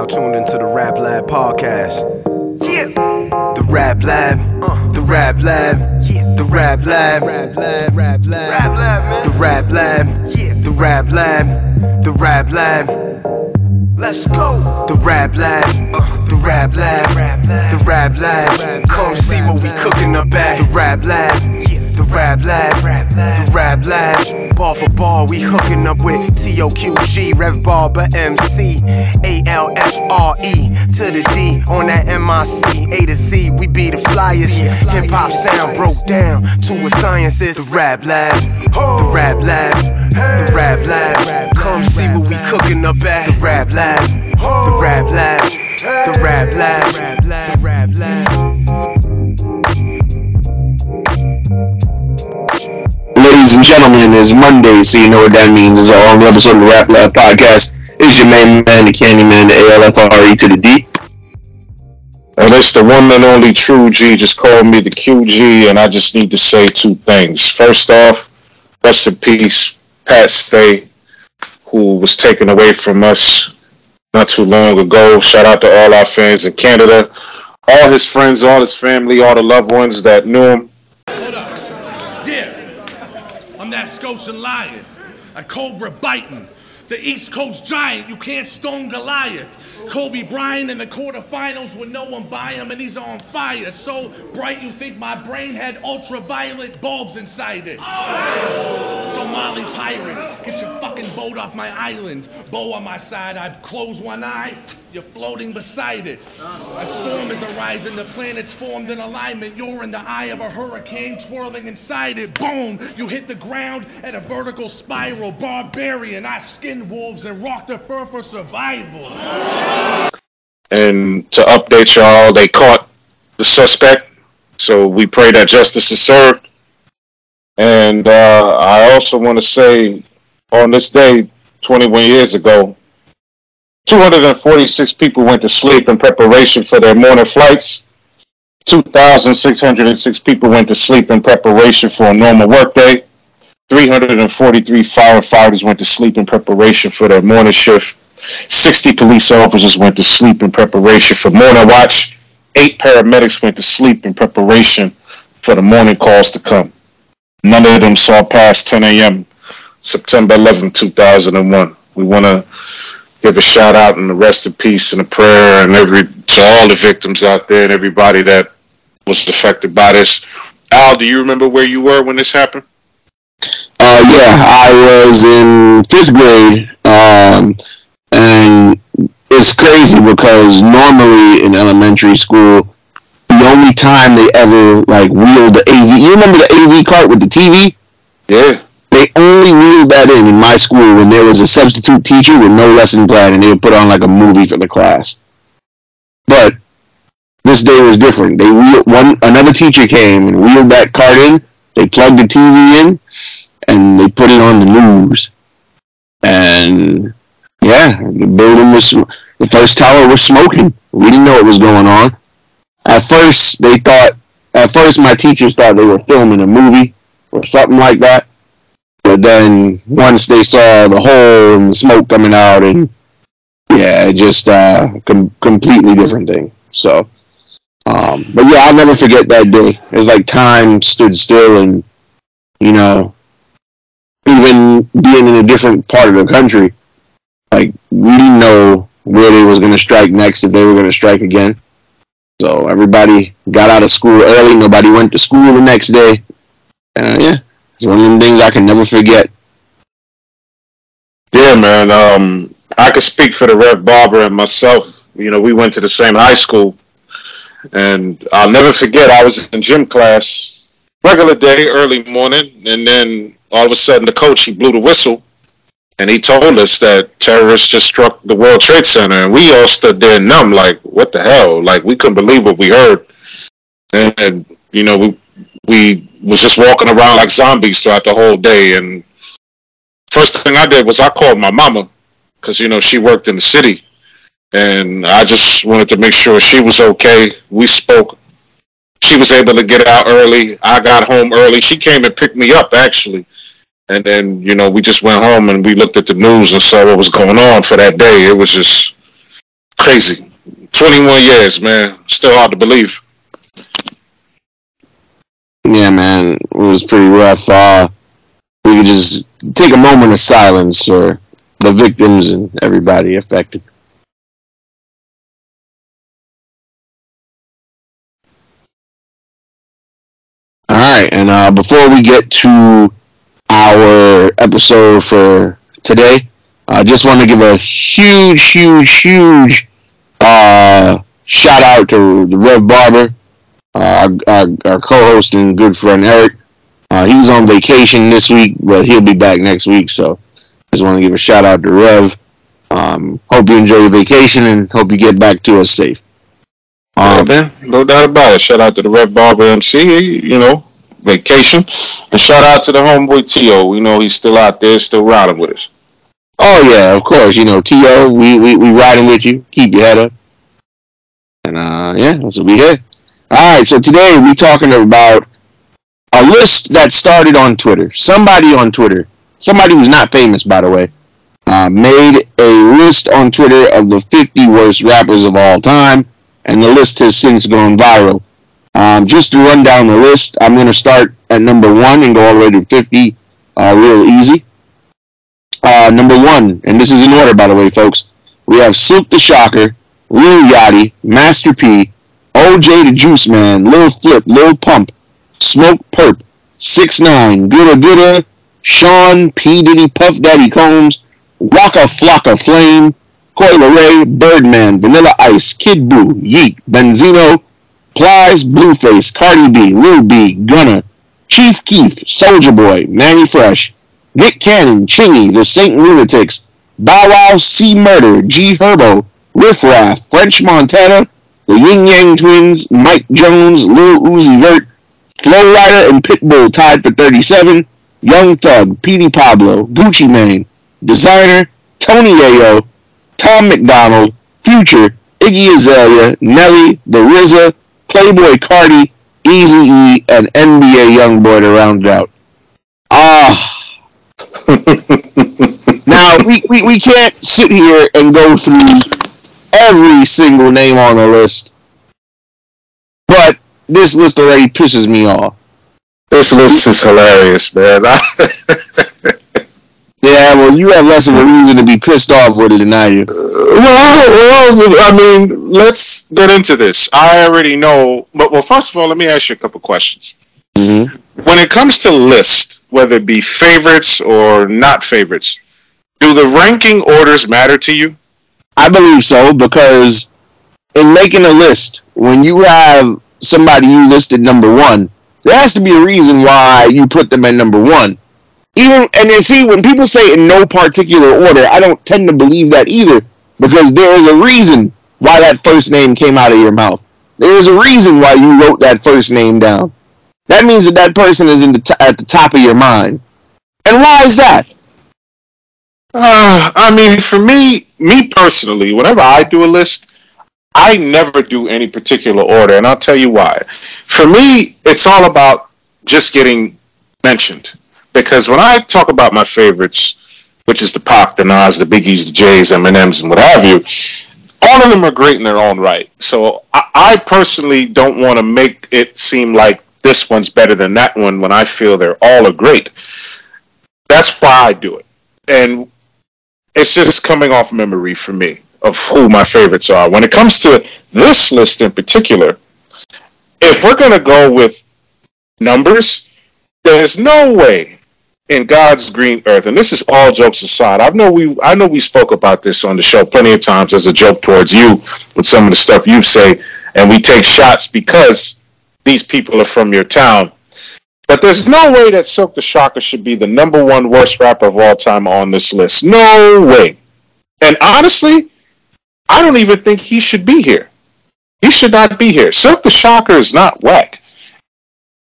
now tuned into the Rap Lab podcast. Yeah, the Rap Lab, uh, the Rap Lab, yeah, the Rap Lab, Rap Lab, Rap Lab, Rap Lab, man. the Rap Lab, yeah, the Rap Lab, the Rap Lab. Let's go. The Rap Lab, uh, the Rap Lab, the Rap Lab. Come see what we cooking up at the Rap Lab. Yeah. The Rap Lab, the Rap Lab. Bar for bar, we hooking up with TOQG, Rev Barber MC, A-L-F-R-E to the D on that MIC, A to Z. We be the flyers. Hip hop sound broke down to a science. It's the Rap Lab, the Rap Lab, the Rap Lab. Come see what we cooking up at. The Rap Lab, the Rap Lab, the Rap Lab, the Rap Lab. Ladies and gentlemen, it's Monday, so you know what that means. It's all another episode of the Rap Lab podcast. It's your main man, the Candyman, the ALFRE to the D. And it's the one and only True G. Just call me the QG, and I just need to say two things. First off, rest in peace, Pat Stay, who was taken away from us not too long ago. Shout out to all our fans in Canada, all his friends, all his family, all the loved ones that knew him. Hold up. Yeah. Scotian lion. A cobra biting. The East Coast giant. You can't stone Goliath. Kobe Bryant in the quarterfinals with no one by him and he's on fire. So bright you think my brain had ultraviolet bulbs inside it. Somali pirates, get your fucking boat off my island. Bow on my side, I'd close one eye, you're floating beside it. A storm is arising, the planets formed in alignment. You're in the eye of a hurricane twirling inside it. Boom! You hit the ground at a vertical spiral. Barbarian, I skinned wolves and rocked the fur for survival. And to update y'all, they caught the suspect, so we pray that justice is served. And uh, I also want to say, on this day, 21 years ago, 246 people went to sleep in preparation for their morning flights. 2,606 people went to sleep in preparation for a normal workday. 343 firefighters went to sleep in preparation for their morning shift. 60 police officers went to sleep in preparation for morning watch. Eight paramedics went to sleep in preparation for the morning calls to come. None of them saw past 10 a.m. September 11, 2001. We want to give a shout out and a rest in peace and a prayer and every to all the victims out there and everybody that was affected by this. Al, do you remember where you were when this happened? Uh, yeah, I was in fifth grade, um, and it's crazy because normally in elementary school, the only time they ever like wheeled the AV, you remember the AV cart with the TV? Yeah. They only wheeled that in in my school when there was a substitute teacher with no lesson plan, and they would put on like a movie for the class. But this day was different. They wheeled, one another teacher came and wheeled that cart in. They plugged the TV in, and they put it on the news. And yeah, the building was the first tower was smoking. We didn't know what was going on. At first, they thought. At first, my teachers thought they were filming a movie or something like that. But then once they saw the hole and the smoke coming out, and yeah, just uh, com- completely different thing. So, um, but yeah, I'll never forget that day. It was like time stood still, and you know, even being in a different part of the country, like we didn't know where they was gonna strike next if they were gonna strike again. So everybody got out of school early. Nobody went to school the next day. Uh, yeah, it's one of them things I can never forget. Yeah, man. Um, I could speak for the Rev Barber and myself. You know, we went to the same high school, and I'll never forget. I was in gym class, regular day, early morning, and then all of a sudden, the coach he blew the whistle, and he told us that terrorists just struck the World Trade Center, and we all stood there numb, like, what the hell? Like, we couldn't believe what we heard, and, and you know, we we was just walking around like zombies throughout the whole day, and first thing I did was I called my mama because you know she worked in the city, and I just wanted to make sure she was okay. We spoke. She was able to get out early. I got home early. She came and picked me up actually, and then you know we just went home and we looked at the news and saw what was going on for that day. It was just Crazy. 21 years, man. Still hard to believe. Yeah, man, it was pretty rough. Uh, we could just take a moment of silence for the victims and everybody affected. All right, and uh, before we get to our episode for today, I just want to give a huge, huge, huge uh, shout out to the Rev Barber, uh, our, our, our co-host and good friend Eric. Uh, he's on vacation this week, but he'll be back next week. So, just want to give a shout out to Rev. Um, hope you enjoy your vacation and hope you get back to us safe. Um, yeah, man, no doubt about it. Shout out to the Rev Barber MC, you know, vacation, and shout out to the homeboy Tio. We know he's still out there, still riding with us. Oh yeah, of course. You know, T.O., we, we, we riding with you. Keep your head up. And uh yeah, that's what we did. Alright, so today we talking about a list that started on Twitter. Somebody on Twitter, somebody who's not famous by the way, uh, made a list on Twitter of the 50 worst rappers of all time, and the list has since gone viral. Um, just to run down the list, I'm going to start at number one and go all the way to 50 uh, real easy. Uh, number one, and this is in order, by the way, folks. We have Silk the Shocker, Lil Yachty, Master P, OJ the Juice Man, Lil Flip, Lil Pump, Smokepurpp, 6 9 Gooda Gooda, Sean P. Diddy, Puff Daddy Combs, Waka Flocka Flame, Coi Leray, Birdman, Vanilla Ice, Kid Buu, Yeat, Benzino, Plies, Blueface, Cardi B, Lil B, Gunna, Chief Keef, Soulja Boy, Manny Fresh, Nick Cannon, Chingy, The Saint Lunatics, Bow Wow, C Murder, G Herbo, Riff Raff, French Montana, The Ying Yang Twins, Mike Jones, Lil Uzi Vert, Flo Rida and Pitbull tied for 37, Young Thug, Petey Pablo, Gucci Mane, Desiigner, Tony Yayo, Tom MacDonald, Future, Iggy Azalea, Nelly, The RZA, Playboi Carti, Easy E, and NBA YoungBoy to round it out. Ah. now we, we, we can't sit here and go through every single name on the list. But this list already pisses me off. This list is hilarious, man. Yeah, well, you have less of a reason to be pissed off with it than I do. well, well, I mean, let's get into this. I already know, but well, first of all, let me ask you a couple questions. Mm-hmm. When it comes to list, whether it be favorites or not favorites, do the ranking orders matter to you? I believe so because in making a list, when you have somebody you listed number one, there has to be a reason why you put them at number one. Even and then see when people say in no particular order, I don't tend to believe that either because there is a reason why that first name came out of your mouth. There is a reason why you wrote that first name down. That means that that person is in the t- at the top of your mind. And why is that? Uh, I mean, for me, me personally, whenever I do a list, I never do any particular order, and I'll tell you why. For me, it's all about just getting mentioned. Because when I talk about my favorites, which is the Pac, the Nas, the Biggies, the Jays, Eminems, and what have you, all of them are great in their own right. So I, I personally don't want to make it seem like this one's better than that one when I feel they're all are great. That's why I do it. And it's just coming off memory for me of who my favorites are. When it comes to this list in particular, if we're going to go with numbers, there's no way in God's green earth, and this is all jokes aside. I know we I know we spoke about this on the show plenty of times as a joke towards you with some of the stuff you say, and we take shots because these people are from your town. But there's no way that Silk the Shocker should be the number one worst rapper of all time on this list. No way. And honestly, I don't even think he should be here. He should not be here. Silk the Shocker is not whack.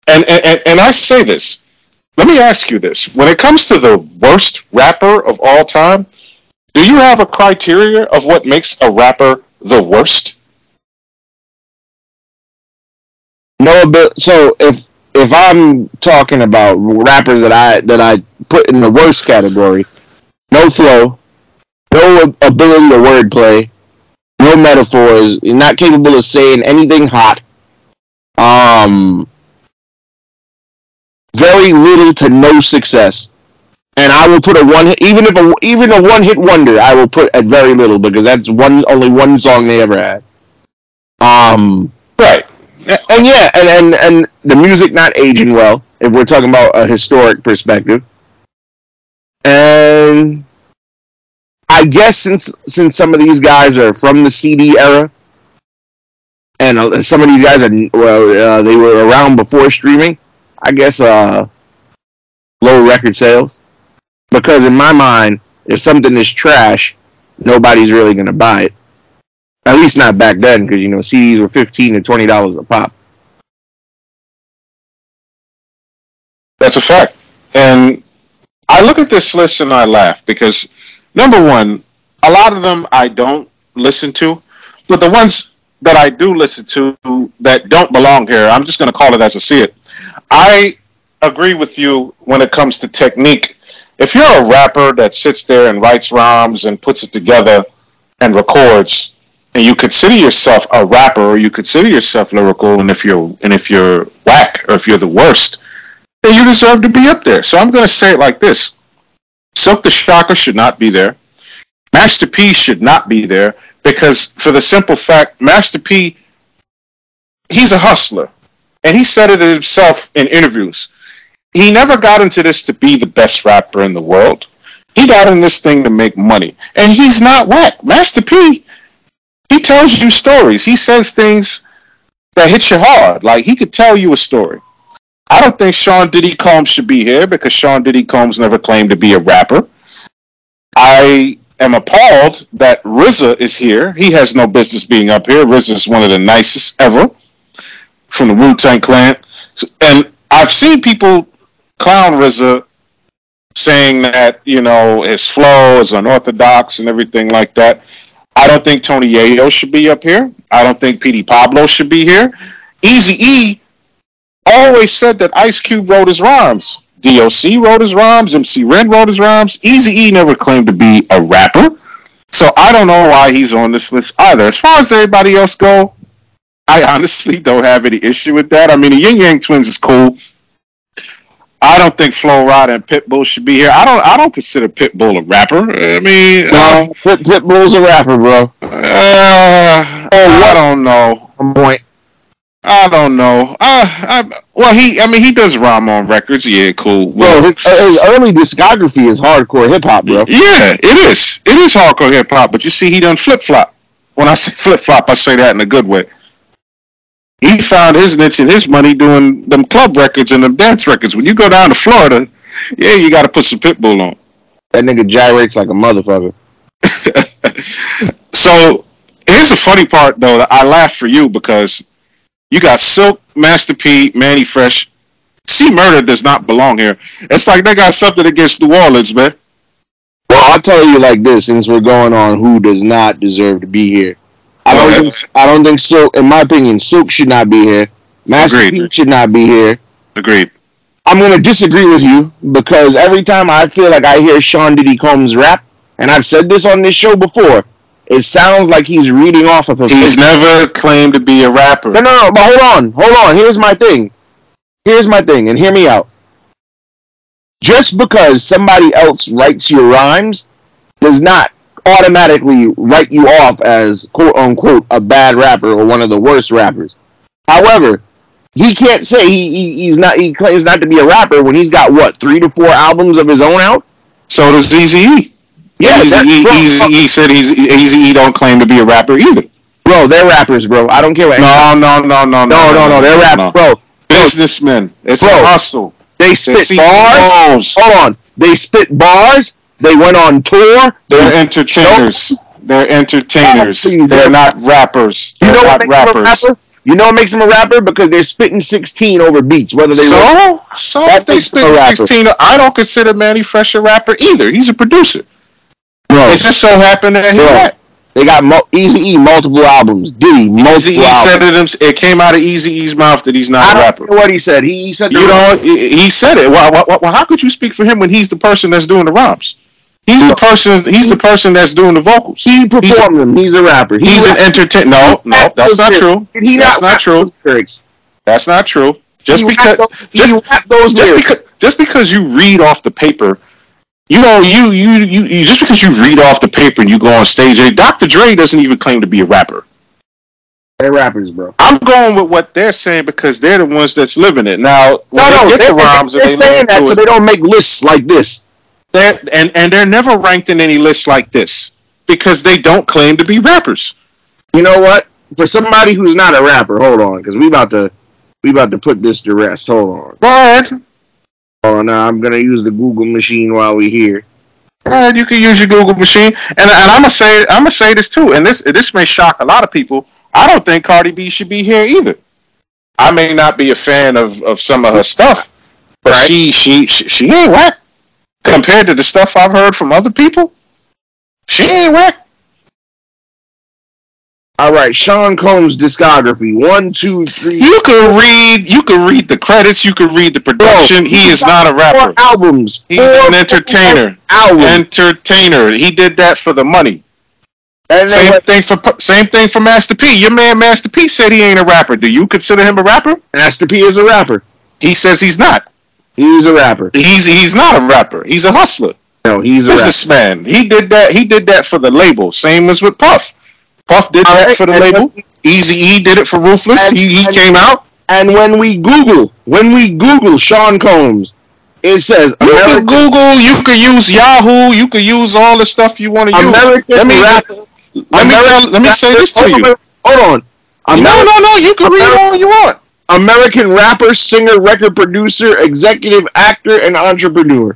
And, and, and I say this. Let me ask you this. When it comes to the worst rapper of all time, do you have a criteria of what makes a rapper the worst? No, but so if if I'm talking about rappers that I that I put in the worst category, no flow, no ability to wordplay, no metaphors. Not capable of saying anything hot. Um, very little to no success. And I will put a one even if a even a one hit wonder, I will put at very little because that's one only one song they ever had. Um, Right. and yeah, and, and and the music not aging well. If we're talking about a historic perspective, and I guess since since some of these guys are from the CD era, and uh, some of these guys are well, uh, they were around before streaming. I guess uh, low record sales, because in my mind, if something is trash, nobody's really gonna buy it. At least not back then, because you know CDs were fifteen to twenty dollars a pop. That's a fact. And I look at this list and I laugh because number one, a lot of them I don't listen to, but the ones that I do listen to that don't belong here, I'm just going to call it as I see it. I agree with you when it comes to technique. If you're a rapper that sits there and writes rhymes and puts it together and records, and you consider yourself a rapper or you consider yourself lyrical, and if you're and if you're whack or if you're the worst, then you deserve to be up there. So I'm going to say it like this: Silk the Shocker should not be there. Master P should not be there because, for the simple fact, Master P, he's a hustler, and he said it himself in interviews. He never got into this to be the best rapper in the world. He got in this thing to make money, and he's not whack. Master P, he tells you stories. He says things that hit you hard. Like he could tell you a story. I don't think Sean Diddy Combs should be here because Sean Diddy Combs never claimed to be a rapper. I am appalled that RZA is here. He has no business being up here. RZA is one of the nicest ever from the Wu Tang Clan, and I've seen people clown RZA, saying that you know his flow is unorthodox and everything like that. I don't think Tony Yayo should be up here. I don't think Petey Pablo should be here. Easy E always said that Ice Cube wrote his rhymes. DOC wrote his rhymes. MC Ren wrote his rhymes. Easy E never claimed to be a rapper. So I don't know why he's on this list either. As far as everybody else go, I honestly don't have any issue with that. I mean, the Ying Yang Twins is cool. I don't think Flo Rida and Pitbull should be here. I don't. I don't consider Pitbull a rapper. I mean, No, Pit, Pitbull's a rapper, bro. uh, I don't know. Point. I don't know. Uh, I, well, he. I mean, he does rhyme on records. Yeah, cool. Bro, Well, his, uh, his early discography is hardcore hip hop, bro. yeah, it is. It is hardcore hip hop. But you see, he done flip flop. When I say flip flop, I say that in a good way. He found his niche and his money doing them club records and them dance records. When you go down to Florida, yeah, you got to put some Pitbull on. That nigga gyrates like a motherfucker. So here's the funny part, though. That I laugh for you because you got Silk, Master P, Manny Fresh. C Murder does not belong here. It's like they got something against New Orleans, man. Well, I'll tell you like this, since we're going on who does not deserve to be here. I don't think I don't think Silk in my opinion, Silk should not be here. Master Agreed. P should not be here. Agreed. I'm gonna disagree with you because every time I feel like I hear Sean Diddy Combs rap, and I've said this on this show before, it sounds like he's reading off of a He's never claimed to be a rapper. No, no, no, but hold on, hold on. Here's my thing. Here's my thing, and hear me out. Just because somebody else writes your rhymes does not automatically write you off as quote unquote a bad rapper or one of the worst rappers. However, he can't say he, he he's not he claims not to be a rapper when he's got what three to four albums of his own out. So does Easy E. Yeah, Easy that- E. bro, Easy uh, E said he's Easy E don't claim to be a rapper either. bro, they're rappers, bro. I don't care what. No, no, no, no, no, no, no, they're rappers, bro. Businessmen. It's Bro. a hustle. They They spit see bars. balls. Hold on. They spit bars. They went on tour. They're They, entertainers. They're entertainers. They're they're- not rappers. you They're know what not makes them a rappers. rapper? You know what makes them a rapper? Because they're spitting 16 over beats, whether they So, so if they spit them a rapper. 16, I don't consider Manny Fresh a rapper either. He's a producer. bro. It just so happened that he rap. They got mo- Easy E multiple albums. Diddy multiple Easy E albums. said it, it came out of Eazy-E's mouth that he's not a don't rapper. know what he said. He, he said You know, he he said it. Well, well, well, how could you speak for him when he's the person that's doing the rhymes? He's the person. He's the person that's doing the vocals. He performed them. He's a rapper. He He's an entertainer. No, no, that's not true. Did he That's not not true. lyrics? That's not true. Just He because, just, just because, just because you read off the paper, you know, you, you, you, you, just because you read off the paper and you go on stage, eh, Dr. Dre doesn't even claim to be a rapper. They're rappers, bro. I'm going with what they're saying because they're the ones that's living it. Now, when No, no, they get the they're, rhymes and they're saying that so it, they don't make lists like this. They're, and and they're never ranked in any list like this because they don't claim to be rappers. You know what? For somebody who's not a rapper, hold on, because we about to we about to put this to rest. Hold on. Go oh go Hold on. Now I'm gonna use the Google machine while we here. ahead. You can use your Google machine, and and I'm gonna say I'm gonna say this too, and this this may shock a lot of people. I don't think Cardi B should be here either. I may not be a fan of, of some of her stuff, but Right. she, she she she ain't whack compared to the stuff I've heard from other people. She ain't whack. All right, Sean Combs discography one, two, three. You can read you can read the credits, you can read the production. he is not a Four rapper. albums. He's Four an entertainer. Albums. Entertainer. He did that for the money. Same what- thing for same thing for Master P. Your man Master P said he ain't a rapper. Do you consider him a rapper? Master P is a rapper. He says he's not. He's a rapper. He's he's not a rapper. He's a hustler. No, he's a. Businessman. He did that. He did that for the label. Same as with Puff. Puff did All that right, for the label. Easy E did it for Ruthless. And- he he and- came out. And when we Google, when we Google Sean Combs, it says You can American, Google. You can use Yahoo. You can use all the stuff you want to use. American let me rapper. let me tell. Let me say this to you. Hold on. Hold on. No, no, no. You can read all you want. American rapper, singer, record producer, executive actor, and entrepreneur.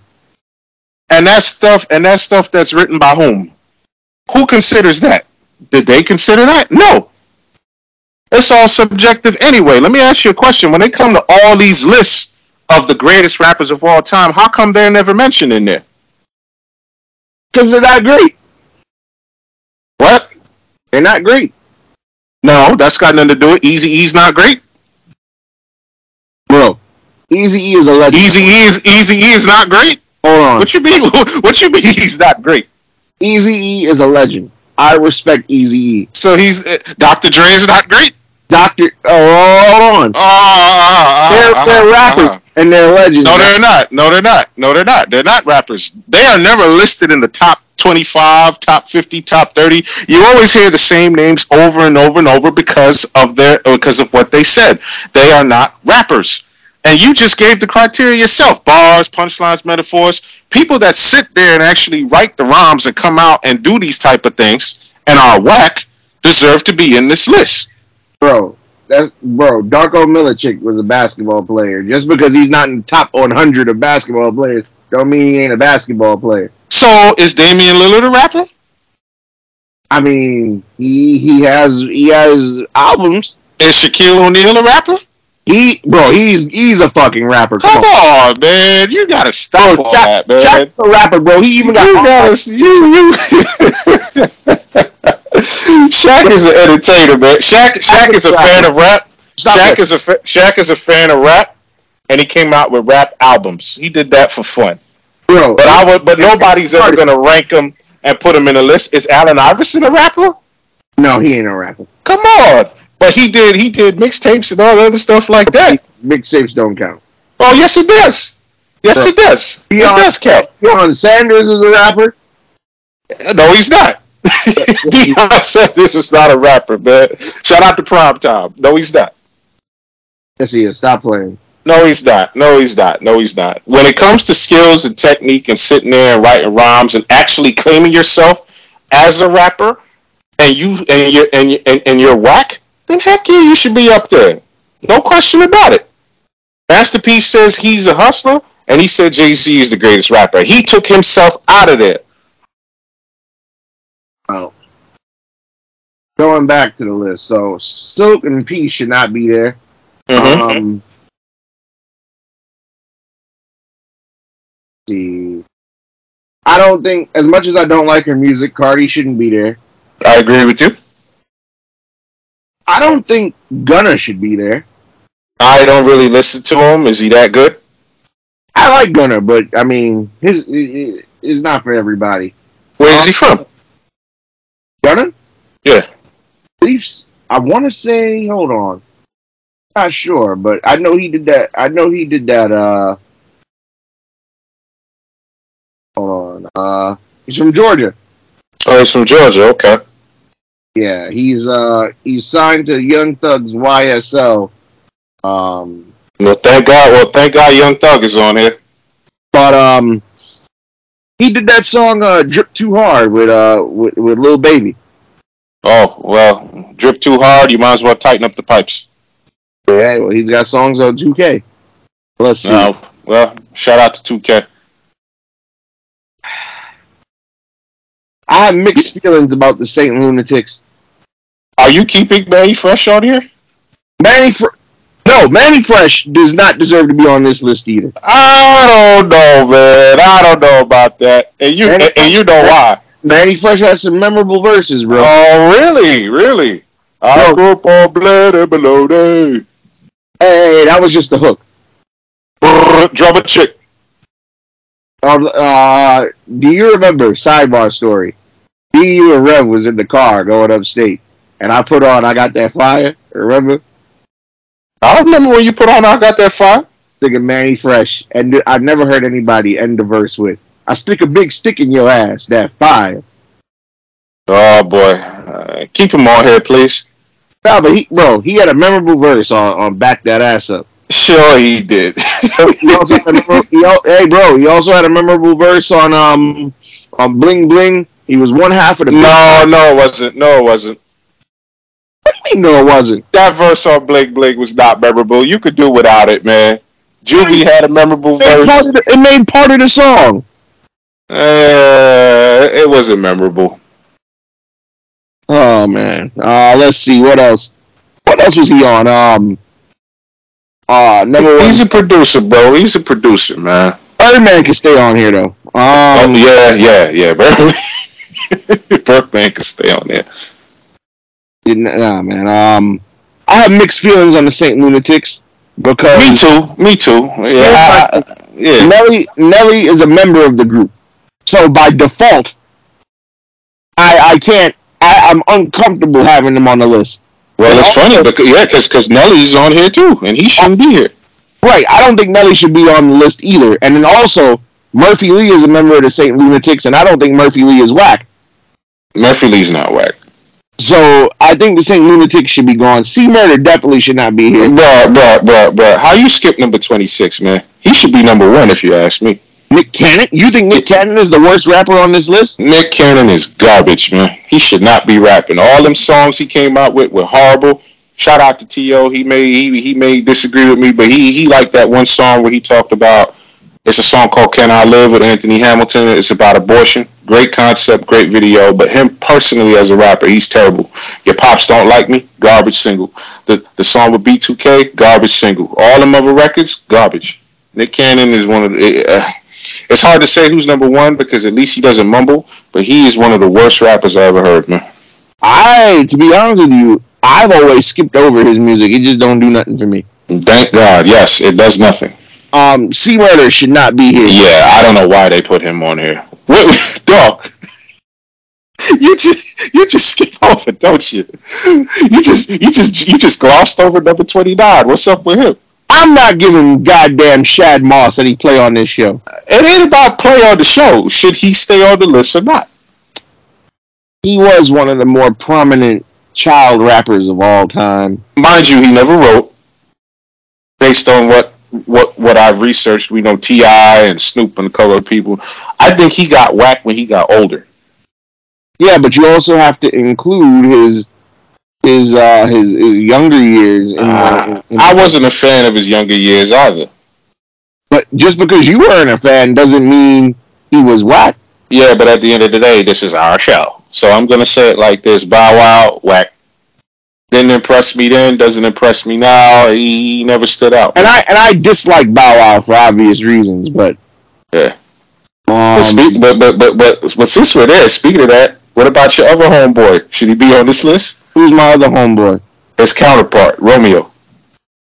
And that stuff. And that stuff that's written by whom? Who considers that? Did they consider that? No. It's all subjective anyway. Let me ask you a question. When they come to all these lists of the greatest rappers of all time, how come they're never mentioned in there? Because they're not great. What? They're not great. No, that's got nothing to do with Eazy-E's not great. Bro, Easy E is a legend. Easy E is Easy E is not great. Hold on. What you mean? What you mean he's not great? Easy E is a legend. I respect Easy E. So he's uh, Dr. is not great. Doctor, oh, hold on. Oh, They're, they're rappers and they're legends. No, they're not. No, they're not. No, they're not. They're not rappers. They are never listed in the top 25, top 50, top 30. You always hear the same names over and over and over because of their because of what they said. They are not rappers. And you just gave the criteria yourself. Bars, punchlines, metaphors. People that sit there and actually write the rhymes and come out and do these type of things and are whack deserve to be in this list. bro. That bro, Darko Milicic was a basketball player. Just because he's not in the top 100 of basketball players, don't mean he ain't a basketball player. So is Damian Lillard a rapper? I mean, he he has he has albums. Is Shaquille O'Neal a rapper? He bro, he's he's a fucking rapper. Come, Come on, on, man. You gotta stop Bro, all that, man. Shaq's a rapper, bro. He even got you gotta, you, you. Shaq is an entertainer, man. Shaq, Shaq is a fan of rap. Stop Shaq it. is a fa- Shaq is a fan of rap, and he came out with rap albums. He did that for fun. bro. But I would, but nobody's ever gonna rank him and put him in a list. Is Allen Iverson a rapper? No, he ain't a rapper. Come on. But he did he did mixtapes and all other stuff like that. Mixtapes don't count. Oh yes, it does. Yes, Bro. it does. It does count. Deion Sanders is a rapper. Uh, no, he's not. Deion said this is not a rapper, man. Shout out to Prime Time. No, he's not. Yes, he is. Stop playing. No, he's not. No, he's not. No, he's not. When it comes to skills and technique and sitting there and writing rhymes and actually claiming yourself as a rapper, and you and you and you, and, and you're whack, then heck yeah, you should be up there. No question about it. Master P says he's a hustler, and he said Jay Z is the greatest rapper. He took himself out of there. Oh. Going back to the list, so Silk and P should not be there. Mhm. Um, see, I don't think, as much as I don't like her music, Cardi shouldn't be there. I agree with you. I don't think Gunna should be there. I don't really listen to him. Is he that good? I like Gunna, but I mean, his is not for everybody. Where is he from? Gunna? Yeah. Leafs. I want to say. Hold on. Not sure, but I know he did that. I know he did that. Uh, hold on. Uh, he's from Georgia. Oh, he's from Georgia. Okay. Yeah, he's uh he's signed to Young Thug's YSL. Um, Well, thank God. Well, thank God, Young Thug is on here. but um, he did that song uh "Drip Too Hard" with uh with, with Lil Baby. Oh well, drip too hard. You might as well tighten up the pipes. Yeah, well, he's got songs on 2K. Let's see. No. Well, shout out to 2K. I have mixed feelings about the Saint Lunatics. Are you keeping Manny Fresh on here? Manny Fre- No, Manny Fresh does not deserve to be on this list either. I don't know, man. I don't know about that. And you Manny and, you know why? Manny Fresh has some memorable verses, bro. Oh, really? Really? I grew up on blood and below day. Hey, that was just the hook. Brrr, a chick. Uh, uh, do you remember sidebar story? Me, you, and Rev was in the car going upstate, and I put on "I Got That Fire." Remember? I don't remember when you put on I Got That Fire. Thinking Manny Fresh, and I've never heard anybody end the verse with "I stick a big stick in your ass." That fire. Oh, boy. Uh, keep him on here, please. No, but he, bro, he had a memorable verse on, on "Back That Ass Up." Sure, he did. He also had a he hey, bro, he also had a memorable verse on um on "Bling Bling." He was one half of the. no, no, it wasn't. No, it wasn't. no, it wasn't. That verse on Bling Bling was not memorable. You could do without it, man. Juvie had a memorable It verse. the, it made part of the song. Uh, it wasn't memorable. Oh man. Uh let's see what else. What else was he on? Um uh number one He's a producer, bro. He's a producer, man. Birdman can stay on here though. Oh Um yeah, yeah, yeah. Berkeley, Berkman can stay on there. nah man. Um I have mixed feelings on the Saint Lunatics because Me too. Me too. Yeah, I- I- yeah. Nelly Nelly is a member of the group. So by default I I can't I, I'm uncomfortable having him on the list. Well, it's funny because yeah, because Nelly's on here too, and he shouldn't be here. Right. I don't think Nelly should be on the list either. And then also, Murphy Lee is a member of the St. Lunatics, and I don't think Murphy Lee is whack. Murphy Lee's not whack. So I think the St. Lunatics should be gone. C Murder definitely should not be here. Bruh, bruh, bruh, bruh. How you skip number twenty six, man? He should be number one if you ask me. Nick Cannon? You think Nick Cannon is the worst rapper on this list? Nick Cannon is garbage, man. He should not be rapping. All them songs he came out with were horrible. Shout out to T.O. He may he, he may disagree with me, but he he liked that one song where he talked about it's a song called Can I Live with Anthony Hamilton. It's about abortion. Great concept, great video, but him personally as a rapper, he's terrible. Your pops don't like me, garbage single. The the song with B2K, garbage single. All them other records, garbage. Nick Cannon is one of the. Uh, it's hard to say who's number one because at least he doesn't mumble, but he is one of the worst rappers I ever heard, man. I, to be honest with you, I've always skipped over his music. It just don't do nothing for me. Thank God, yes, it does nothing. Um, C Murder should not be here. Yeah, I don't know why they put him on here. What, dog? You just you just skip over, don't you? You just you just you just glossed over number twenty nine. What's up with him? I'm not giving goddamn Shad Moss any play on this show. It ain't about play on the show. Should he stay on the list or not? He was one of the more prominent child rappers of all time. Mind you, he never wrote. Based on what what what I've researched, we know Ti and Snoop and a couple of people. I think he got whacked when he got older. Yeah, but you also have to include his his uh his, his younger years. In, Uh, in- I wasn't a fan of his younger years either. But just because you weren't a fan doesn't mean he was whack. Yeah, but at the end of the day, this is our show. So I'm gonna say it like this: Bow Wow, whack. Didn't impress me then. Doesn't impress me now. He never stood out. And I and I dislike Bow Wow for obvious reasons, but Yeah. um, But, speak, but, but but but but since we're there, speaking of that, what about your other homeboy? Should he be on this list? Who's my other homeboy? His counterpart, Romeo.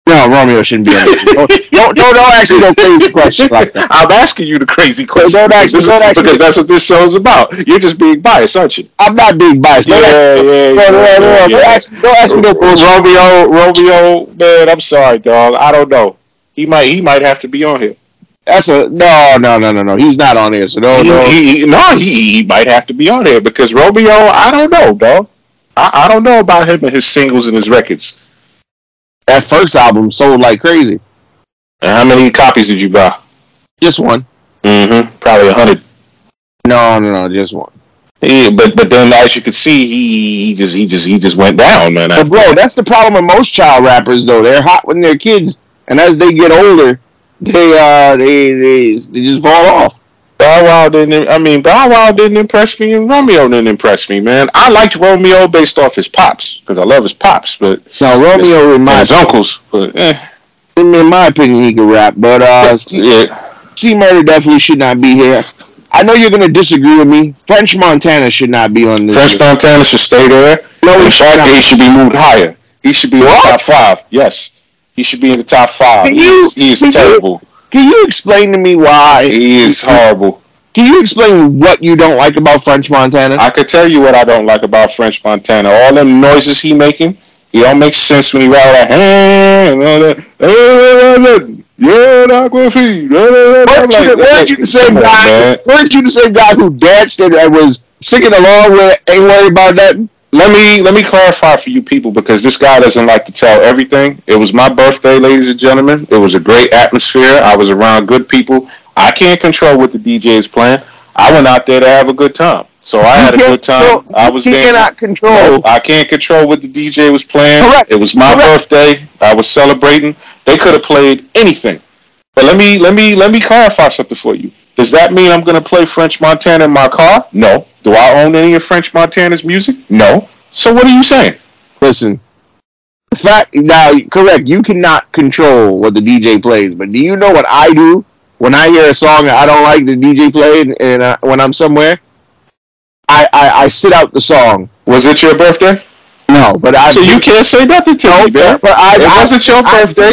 No, Romeo shouldn't be on this. Don't, don't, don't, ask me no crazy questions like that. I'm asking you the crazy questions don't ask- because, don't ask me- because that's what this show is about. You're just being biased, aren't you? I'm not being biased. Don't Yeah, ask- yeah, no, no, no, yeah, no, yeah. Don't ask me- don't ask me no. Romeo, Romeo, man, I'm sorry, dog. I don't know. He might, he might have to be on here. That's a no, no, no, no, no. He's not on here, so no, He, no. he, he- no, he, he might have to be on here because Romeo, I don't know, dog. I, I don't know about him and his singles and his records. That first album sold like crazy. And how many copies did you buy? Just one. Mm-hmm. Probably a hundred. No, no, no, just one. Yeah, but but then as you can see, he, he just he just he just went down, man. But bro, that's the problem with most child rappers though. They're hot when they're kids, and as they get older, they uh they they, they just fall off. Bow Wow didn't. I mean, Bow Wow didn't impress me, and Romeo didn't impress me, man. I liked Romeo based off his pops because I love his pops, but Now Romeo, in and my his uncles. But eh, in my opinion, he can rap, but uh, yeah, C Murder definitely should not be here. I know you're gonna disagree with me. French Montana should not be on this. French list. Montana should stay there. No, In he should fact, not. he should be moved higher. He should be in the top five. Yes, he should be in the top five. Can He you- is, can you- terrible. Can you explain to me why? He is horrible. Can you explain what you don't like about French Montana? I could tell you what I don't like about French Montana. All them noises he making, he don't make sense when he ride "Hey," and all that. "Hey, Yeah, not gonna feed. Weren't you, the- weren't you the same guy? Weren't you the same guy who danced and was singing along with "Ain't Worried About That"? Let me let me clarify for you people because this guy doesn't like to tell everything. It was my birthday, ladies and gentlemen. It was a great atmosphere. I was around good people. I can't control what the DJ is playing. I went out there to have a good time. So I had a good time. I was you dancing. cannot control. No, I can't control what the DJ was playing. Correct. It was my Correct. birthday. I was celebrating. They could have played anything. But let me let me let me clarify something for you. Does that mean I'm going to play French Montana in my car? No. Do I own any of French Montana's music? No. So what are you saying? Listen, the fact now, correct. You cannot control what the DJ plays, but do you know what I do when I hear a song that I don't like the DJ play, and, uh, when I'm somewhere, I, I I sit out the song. Was it your birthday? No, but I. So you can't say nothing to me, man. But I, It wasn't your birthday.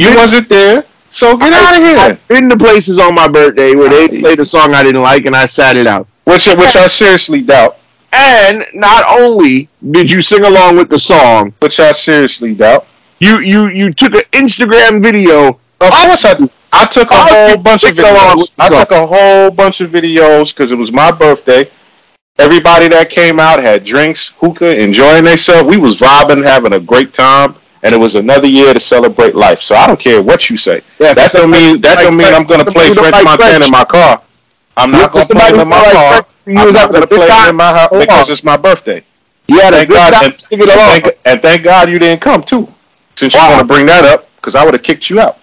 You been- wasn't there. So get out of here. I've been to places on my birthday where they played a song I didn't like, and I sat it out. Which which I seriously doubt. And not only did you sing along with the song, Which I seriously doubt. you you you took an Instagram video. Of course I I took a whole bunch of videos. I took a whole bunch of videos because it was my birthday. Everybody that came out had drinks, hookah, enjoying themselves. We was vibing, having a great time, and it was another year to celebrate life. So I don't care what you say. Yeah, That don't mean that like don't mean I'm gonna play French like Montana French. in my car. I'm not gonna play it in my car. I'm was not having gonna play it in my house because it's my birthday. Yeah, had a Thank God, and, and thank, and thank God you didn't come too, since you Wow. want to bring that up, because I would have kicked you out.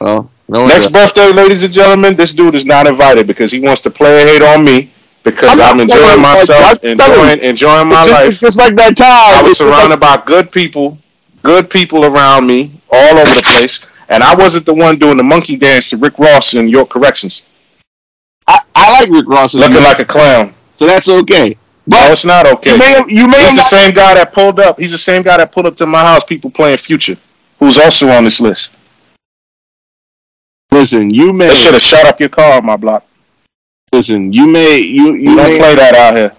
Oh, no Next birthday, ladies and gentlemen, this dude is not invited because he wants to play and hate on me because I'm I'm, enjoying myself, I'm enjoying enjoying my it's, just, life. it's just like that time. I was surrounded like- by good people, good people around me, all over the place, and I wasn't the one doing the monkey dance to Rick Ross in York Corrections, I, I like Rick Ross's looking music, like a clown. so that's okay. No, But it's not okay. you may have, you may He's the same guy that pulled up. He's the same guy that pulled up to my house. People playing Future, who's also on this list. listen. You may They should have shut up your car on my block. Listen. You may you you don't may play that out here.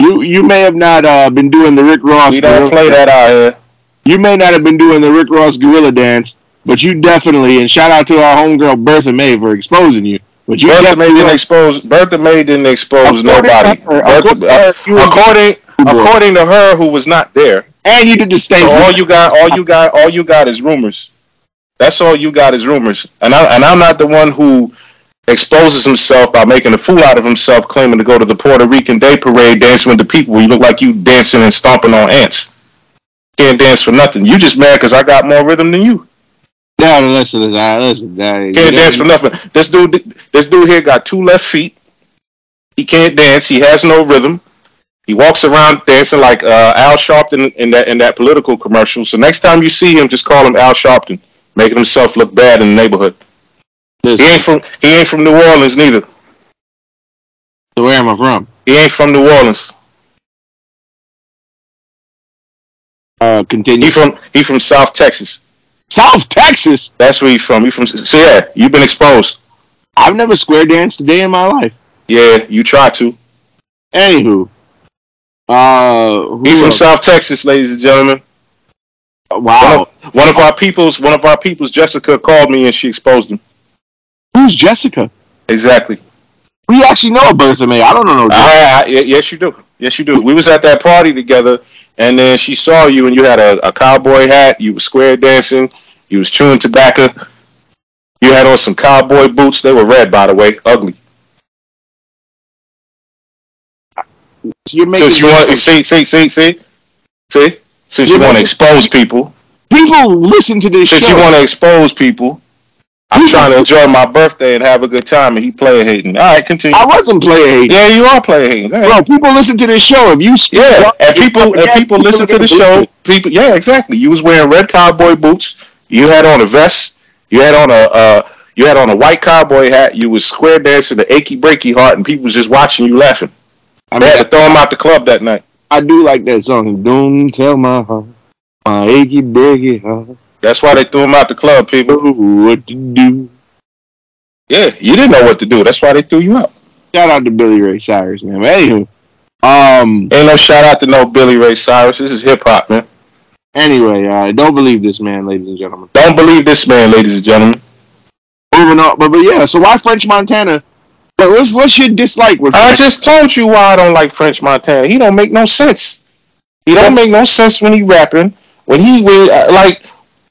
you you may have not uh, been doing the Rick Ross. We don't gorilla- play that out here. You may not have been doing the Rick Ross gorilla dance, but you definitely. And shout out to our homegirl Bertha May for exposing you. But you Bertha May didn't expose. Bertha May didn't expose According nobody. her- Bertha- according to her, you according according to her, who was not there. and you did the state. So all you got, all you got, all you got is rumors. That's all you got is rumors. And I and I'm not the one who exposes himself by making a fool out of himself, claiming to go to the Puerto Rican Day Parade, dancing with the people. You look like you dancing and stomping on ants. Can't dance for nothing. You just mad because I got more rhythm than you. no, listen, listen, listen. Uh, Can't dance for nothing. This dude, this dude here got two left feet. He can't dance. He has no rhythm. He walks around dancing like uh, Al Sharpton in that in that political commercial. So next time you see him, just call him Al Sharpton, making himself look bad in the neighborhood. He ain't from he ain't from New Orleans neither. so where am I from? He ain't from New Orleans. Uh, continue. He from he from South Texas. South Texas. That's where you from. You from? So yeah, you've been exposed. I've never square danced a day in my life. Yeah, you try to. Anywho, uh, who He from? South Texas, ladies and gentlemen. wow. One of, one of our people's, one of our people's, Jessica called me and she exposed him. Who's Jessica? Exactly. We actually know a Bertha May. I don't know. No ah, Jessica. I, I, yes, you do. Yes, you do. We was at that party together, and then she saw you, and you had a, a cowboy hat. You was square dancing. You was chewing tobacco. You had on some cowboy boots. They were red, by the way. Ugly. You're making Since you want, see, see, see, see, see. Since you You're want to expose people, people listen to this since show. you want to expose people, I'm trying to enjoy my birthday and have a good time, and he player hating. All right, continue. I wasn't playing hate. Yeah, you are player hating. Bro, people listen to this show. If you Yeah, and people and people listen to the show. People, yeah, exactly. You was wearing red cowboy boots. You had on a vest. You had on a uh, you had on a white cowboy hat. You was square dancing the achy breaky heart, and people was just watching you laughing. I mean, had to throw him out the club that night. I do like that song. Don't tell my heart, my achy breaky heart, That's why they threw him out the club. People, what to do. yeah, you didn't know what to do. That's why they threw you out. Shout out to Billy Ray Cyrus, man. But anywho, um, Ain't no shout out to no Billy Ray Cyrus. This is hip hop, man. anyway, uh, don't believe this man, ladies and gentlemen. Don't believe this man, ladies and gentlemen. Moving on, but but yeah. So why French Montana? But what's what's your dislike with? I just told you why I don't like French Montana. He don't make no sense. He don't make no sense when he rapping. When he when, uh, like,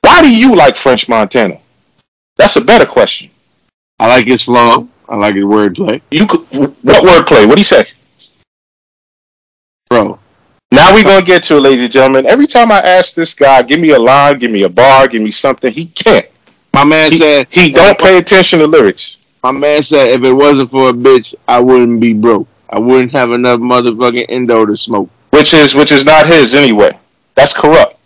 why do you like French Montana? That's a better question. I like his flow. I like his wordplay, You could, what wordplay? What do you say? bro. Now we're gonna get to it, ladies and gentlemen. Every time I ask this guy, give me a line, give me a bar, give me something, he can't. My man He, said he don't pay attention to lyrics. My man said if it wasn't for a bitch, I wouldn't be broke. I wouldn't have enough motherfucking endo to smoke. which is which is not his anyway. That's Kurupt.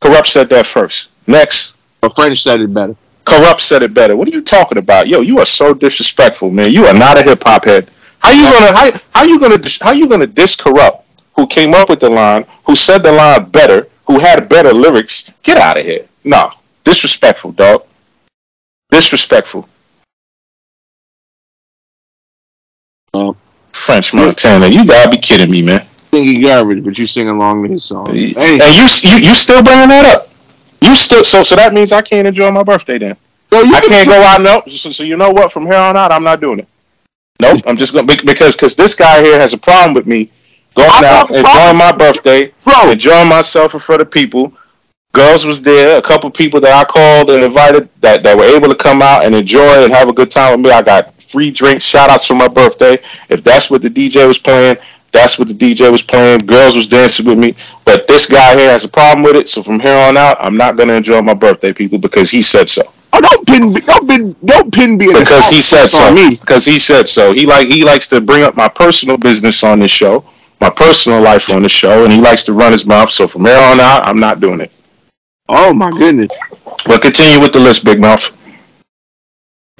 Kurupt said that first. Next, But French said it better. Kurupt said it better. What are you talking about, yo? You are so disrespectful, man. You are not a hip hop head. How you gonna how, how you gonna dis- how you gonna diss Kurupt? Who came up with the line? Who said the line better? Who had better lyrics? Get out of here. No, disrespectful, dog. Disrespectful. Oh. French Montana, you gotta be kidding me, man. Thinking garbage, but you sing along to his song. And Hey, you, you you still bringing that up? You still so so that means I can't enjoy my birthday then. you I can- can't go out. No, so, so you know what? From here on out, I'm not doing it. Nope. I'm just gonna be- because because this guy here has a problem with me going out, enjoying my birthday, bro. enjoying myself in front of people. Girls was there, a couple people that I called and invited that, that were able to come out and enjoy and have a good time with me. I got free drinks, shout outs for my birthday. If that's what the DJ was playing, that's what the DJ was playing. Girls was dancing with me. But this guy here has a problem with it, so from here on out, I'm not gonna enjoy my birthday, people, because he said so. Oh, don't pin, don't pin, don't pin a Because he said so. me. Because he said so. He like he likes to bring up my personal business on this show, my personal life on the show, and he likes to run his mouth. So from here on out, I'm not doing it. Oh my goodness. But continue with the list, Big Mouth.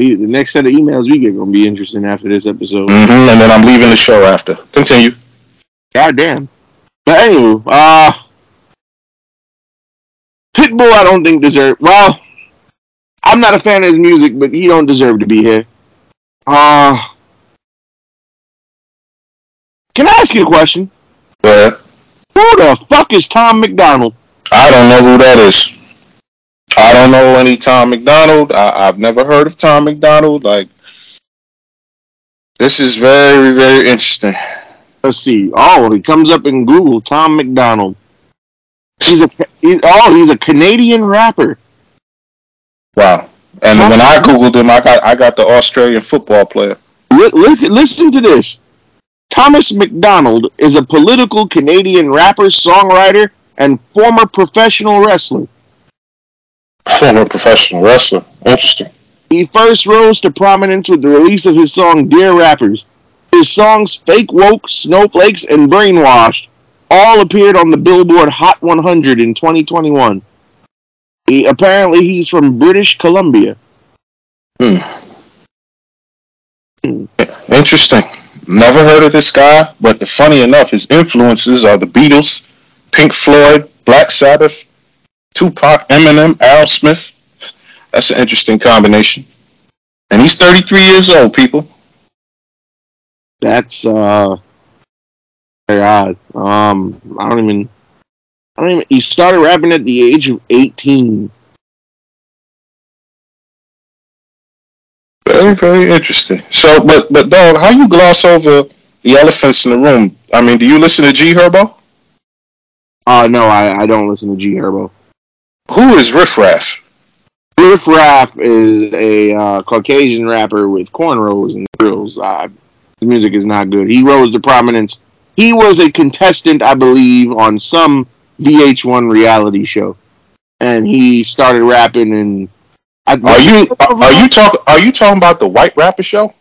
The next set of emails we get gonna be interesting after this episode. hmm And then I'm leaving the show after. Continue. God damn. But anyway, uh Pitbull I don't think deserve well I'm not a fan of his music, but he don't deserve to be here. Uh Can I ask you a question? But Who the fuck is Tom MacDonald? I don't know who that is. I don't know any Tom MacDonald. I, I've never heard of Tom MacDonald. Like this is very very interesting. Let's see. Oh, he comes up in Google. Tom MacDonald. He's a he's, oh he's a Canadian rapper. Wow. And when I googled him, I got I got the Australian football player. Li- li- listen to this. Thomas MacDonald is a political Canadian rapper, songwriter, and former professional wrestler. Former professional wrestler. Interesting. He first rose to prominence with the release of his song Dear Rappers. His songs Fake Woke, Snowflakes, and Brainwashed all appeared on the Billboard Hot 100 in 2021. He, apparently, he's from British Columbia. Hmm. Interesting. Never heard of this guy, but funny enough, his influences are the Beatles, Pink Floyd, Black Sabbath, Tupac, Eminem, Al Smith. That's an interesting combination. And he's 33 years old, people. That's uh very odd. Um, I don't even. I don't even. He started rapping at the age of 18. Very, very interesting. So, but but dog, how you gloss over the elephants in the room? I mean, do you listen to G Herbo? Uh no, I, I don't listen to G Herbo. Who is Riff Raff? Riff Raff is a uh, Caucasian rapper with cornrows and grills. Uh, his music is not good. He rose to prominence. He was a contestant, I believe, on some VH1 reality show, and he started rapping. And I, Are you are you talk are you talking about the White Rapper Show?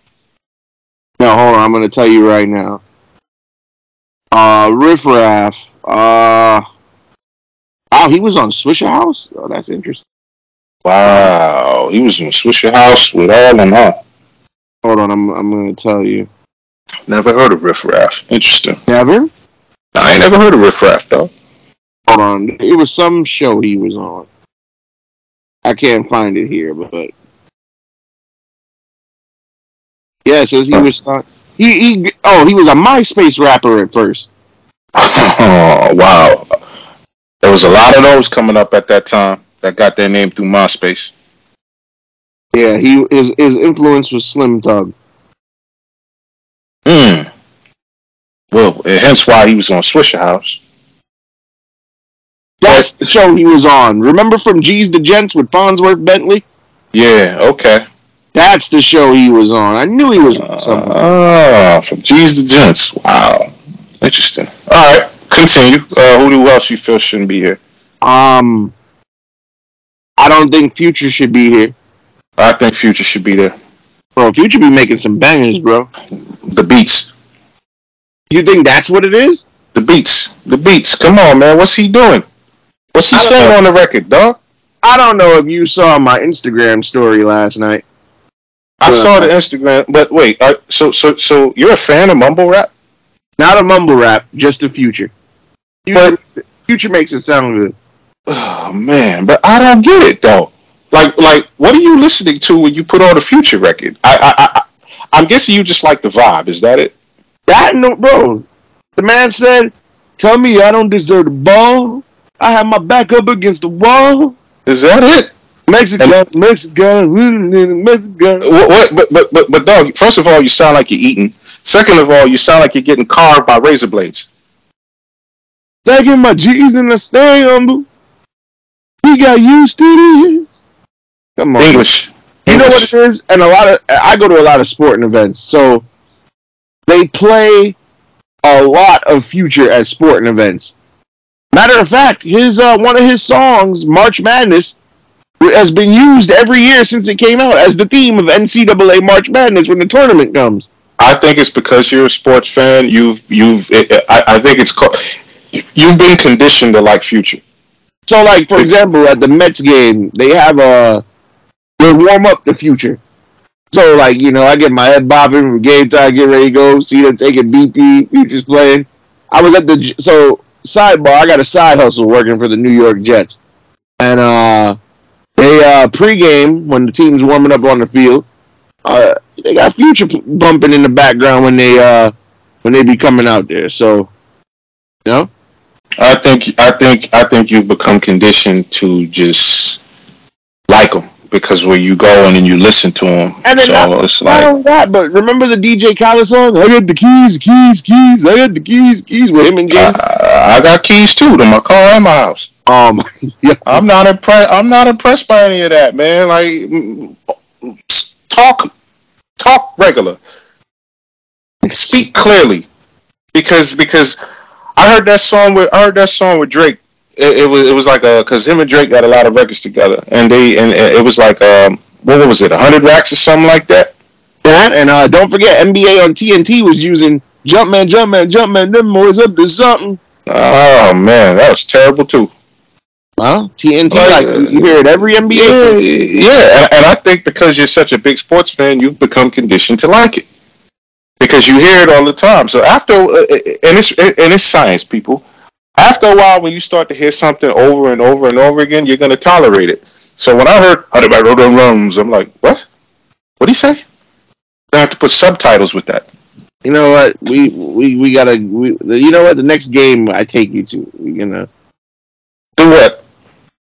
No, hold on. I'm going to tell you right now. Uh, Riff Raff. Uh, oh, he was on Swishahouse. Oh, that's interesting. Wow, he was in Swishahouse with all and all. Hold on, I'm I'm going to tell you. Never heard of Riff Raff. Interesting. Never. I ain't never heard of Riff Raff though. Hold on. It was some show he was on. I can't find it here, but yeah, it says he was. Uh, he he. Oh, he was a MySpace rapper at first. Oh wow, there was a lot of those coming up at that time that got their name through MySpace. Yeah, he his his influence was Slim Thug. Hmm. Well, and hence why he was on Swishahouse. That's the show he was on. Remember from G's the Gents with Fonzworth Bentley? Yeah. Okay. That's the show he was on. I knew he was somewhere. Ah, from G's to Gents. Wow. Interesting. All right. Continue. Uh, who, who else you feel shouldn't be here? Um, I don't think Future should be here. I think Future should be there. Bro, Future be making some bangers, bro. The beats. You think that's what it is? The beats. The beats. Come on, man. What's he doing? What's he saying know. on the record, dog? I don't know if you saw my Instagram story last night. I saw the Instagram, but wait. Uh, so, so, so you're a fan of mumble rap? Not a mumble rap, just a Future. Future, Future makes it sound good. Oh man, but I don't get it though. Like, like, what are you listening to when you put on a Future record? I, I, I, I'm guessing you just like the vibe. Is that it? That no, bro. The man said, "Tell me I don't deserve the ball. I have my back up against the wall." Is that it? Mexican, Mexican, mm, Mexican. What, what, but, but, but, but, dog. First of all, you sound like you're eating. Second of all, you sound like you're getting carved by razor blades. Taking my G's in the stay humble. We got used to this. Come on. English. You know what it is? And a lot of I go to a lot of sporting events, so they play a lot of future at sporting events. Matter of fact, his uh, one of his songs, March Madness, has been used every year since it came out as the theme of NCAA March Madness when the tournament comes. I think it's because you're a sports fan. You've, you've. It, I, I think it's called. You've been conditioned to like Future. So, like for example, at the Mets game, they have a they warm up the future. So, like you know, I get my head bobbing from game time, get ready to go, see them taking BP, Future's playing. I was at the so sidebar. I got a side hustle working for the New York Jets, and uh, they uh pregame when the team's warming up on the field. Uh, they got Future bumping in the background when they uh when they be coming out there. So, you know. I think. I think. I think you've become conditioned to just like them because where you go and then you listen to them. And then so not, it's not like. only that, but remember the DJ Khaled song? I got the keys, keys, keys. I got the keys, keys with him and James. I, I got keys too to my car and my house. um, yeah, I'm not impressed. I'm not impressed by any of that, man. Like, talk, talk regular. Speak clearly, because because I heard that song with I heard that song with Drake. It, it was it was like a because him and Drake got a lot of records together, and they and it was like um what was it, hundred racks or something like that. that and uh, don't forget NBA on TNT was using Jumpman, Jumpman, Jumpman. Them boys up to something. Oh man, that was terrible too. Huh? TNT, Like, like you hear it every NBA. Yeah, yeah, and, and I think because you're such a big sports fan, you've become conditioned to like it because you hear it all the time. So after, uh, and it's and it's science, people. After a while, when you start to hear something over and over and over again, you're gonna tolerate it. So when I heard "How about Rodan Rums," I'm like, "What? What do you say?" I have to put subtitles with that. You know what? We we we gotta. We, you know what? The next game I take you to, you know, Do what?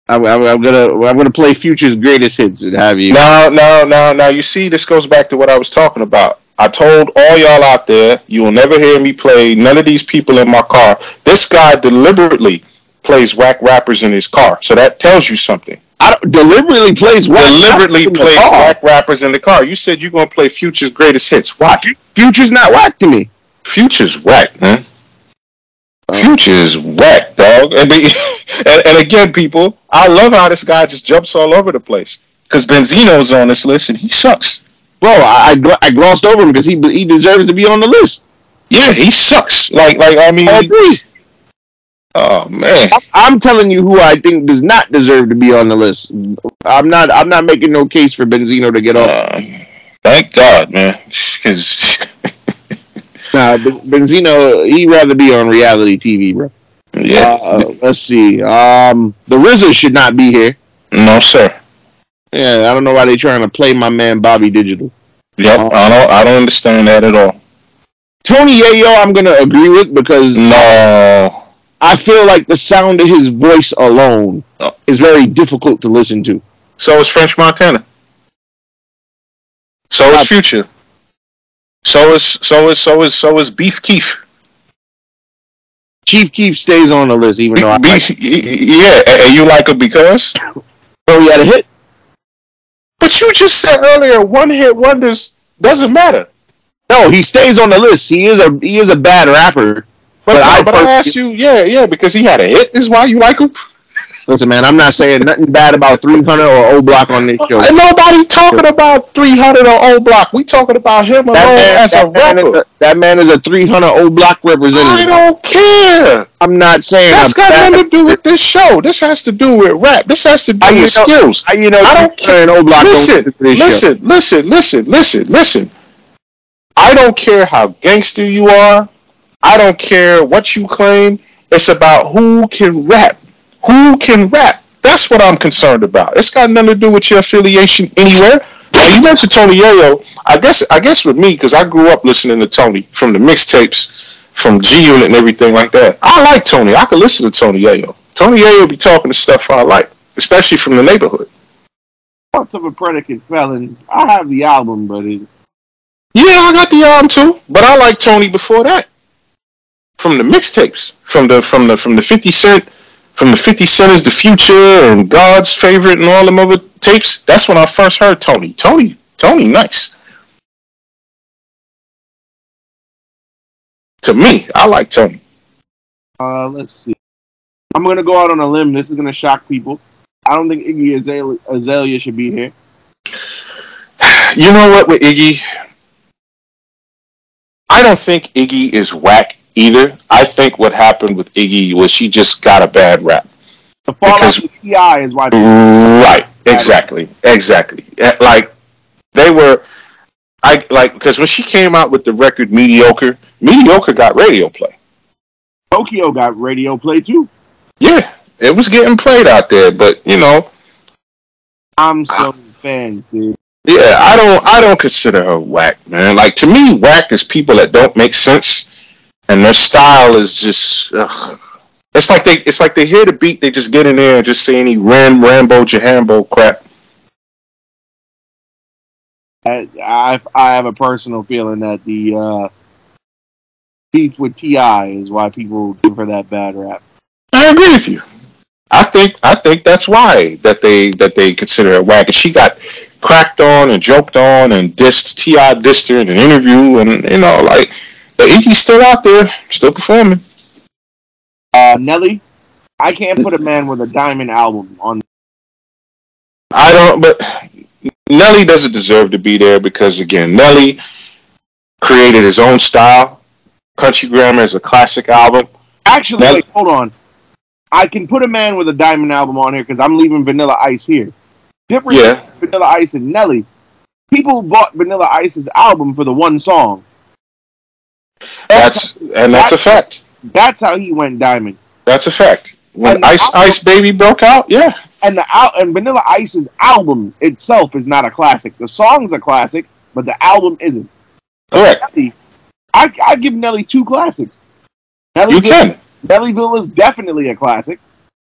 I'm, I'm, I'm gonna I'm gonna play Future's greatest hits and have you. Now, now, now, now. You see, this goes back to what I was talking about. I told all y'all out there, you will never hear me play none of these people in my car. This guy deliberately plays whack rappers in his car, so that tells you something. I don't, deliberately plays whack Deliberately plays whack rappers in the car. You said you're gonna play Future's greatest hits. Why? Future's not whack to me. Future's whack, man. Oh. Future's whack, dog. And, the, and, and again, people, I love how this guy just jumps all over the place. Because Benzino's on this list and he sucks. Bro, I I, I glossed over him because he he deserves to be on the list. Yeah, he sucks. Like, like I mean, I agree. oh man, I'm telling you who I think does not deserve to be on the list. I'm not I'm not making no case for Benzino to get off. uh, thank God, man. Because Nah, Ben- Benzino he'd rather be on reality TV, bro. yeah, Uh, let's see. Um, the RZA should not be here. no sir. Yeah, I don't know why they trying to play my man Bobby Digital. Yep, uh-huh. I don't, I don't understand that at all. Tony Yayo, I'm gonna agree with because No, I feel like the sound of his voice alone Oh. is very difficult to listen to. so is French Montana. So is uh, Future. So is so is so is so is Beef Keef. Chief Keef stays on the list, even though I Beef, like, yeah, and you like him because. oh, he had a hit. But you just said earlier, one hit wonders doesn't matter. No, he stays on the list. He is a he is a bad rapper. But, But I, I but I asked you, yeah, yeah, because he had a hit. Is why you like him. Listen, man, I'm not saying nothing bad about 300 or O Block on this show. And nobody talking about 300 or O Block. We talking about him alone as a man rapper. a, that man is a 300 O Block representative. I don't care. I'm not saying That's I'm got bad. nothing to do with this show. This has to do with rap. This has to do you with know- skills. You know I don't 300 and O Block Listen, listen show? listen, listen, listen, listen, listen. I don't care how gangster you are. I don't care what you claim. It's about who can rap. Who can rap? That's what I'm concerned about. It's got nothing to do with your affiliation anywhere. Now you mentioned Tony Yayo. I guess I guess with me because I grew up listening to Tony from the mixtapes, from G Unit and everything like that. I like Tony. I could listen to Tony Yayo. Tony Yayo be talking to stuff I like, especially from the neighborhood. Thoughts of a predicate felon. I have the album, but it, Yeah, I got the album too, but I like Tony before that. From the mixtapes, from the from the from the Fifty Cent, from the Fifty Cent is the future and God's favorite and all them other tapes. That's when I first heard Tony. Tony, Tony, nice. To me, I like Tony. uh, let's see. I'm gonna go out on a limb. This is gonna shock people. I don't think Iggy Azalea, Azalea should be here. You know what with Iggy? I don't think Iggy is whack either. I think what happened with Iggy was she just got a bad rap. The fallout with T.I. is why. Right. Exactly. Exactly. Eh, Like they were. I like because when she came out with the record mediocre, mediocre got radio play. Tokyo got radio play too. Yeah, it was getting played out there, but you know, I'm so fancy. yeah, I don't, I don't consider her whack, man. Like to me, whack is people that don't make sense, and their style is just. Ugh. It's like they, it's like they hear the beat, they just get in there and just say any ram, Rambo, Jahambo crap. I, I I have a personal feeling that the uh, beef with T.I. is why people give her that bad rap. I agree with you. I think I think that's why that they that they consider her whack. And she got cracked on and joked on and dissed T.I. dissed her in an interview and you know like Iggy's still out there, still performing. Uh, Nelly, I can't put a man with a diamond album on. I don't, but Nelly doesn't deserve to be there because again, Nelly created his own style. Country Grammar is a classic album. Actually, Nelly- wait, hold on. I can put a man with a diamond album on here because I'm leaving Vanilla Ice here. Different Yeah. Vanilla Ice and Nelly. People bought Vanilla Ice's album for the one song. That's and that's a fact. That's how he went diamond. That's a fact. When Ice album- Ice Baby broke out, yeah, And the al- and Vanilla Ice's album itself is not a classic. The song's a classic, but the album isn't. correct. Nelly, I I give Nelly two classics. Nellyville, You can, Nellyville is definitely a classic.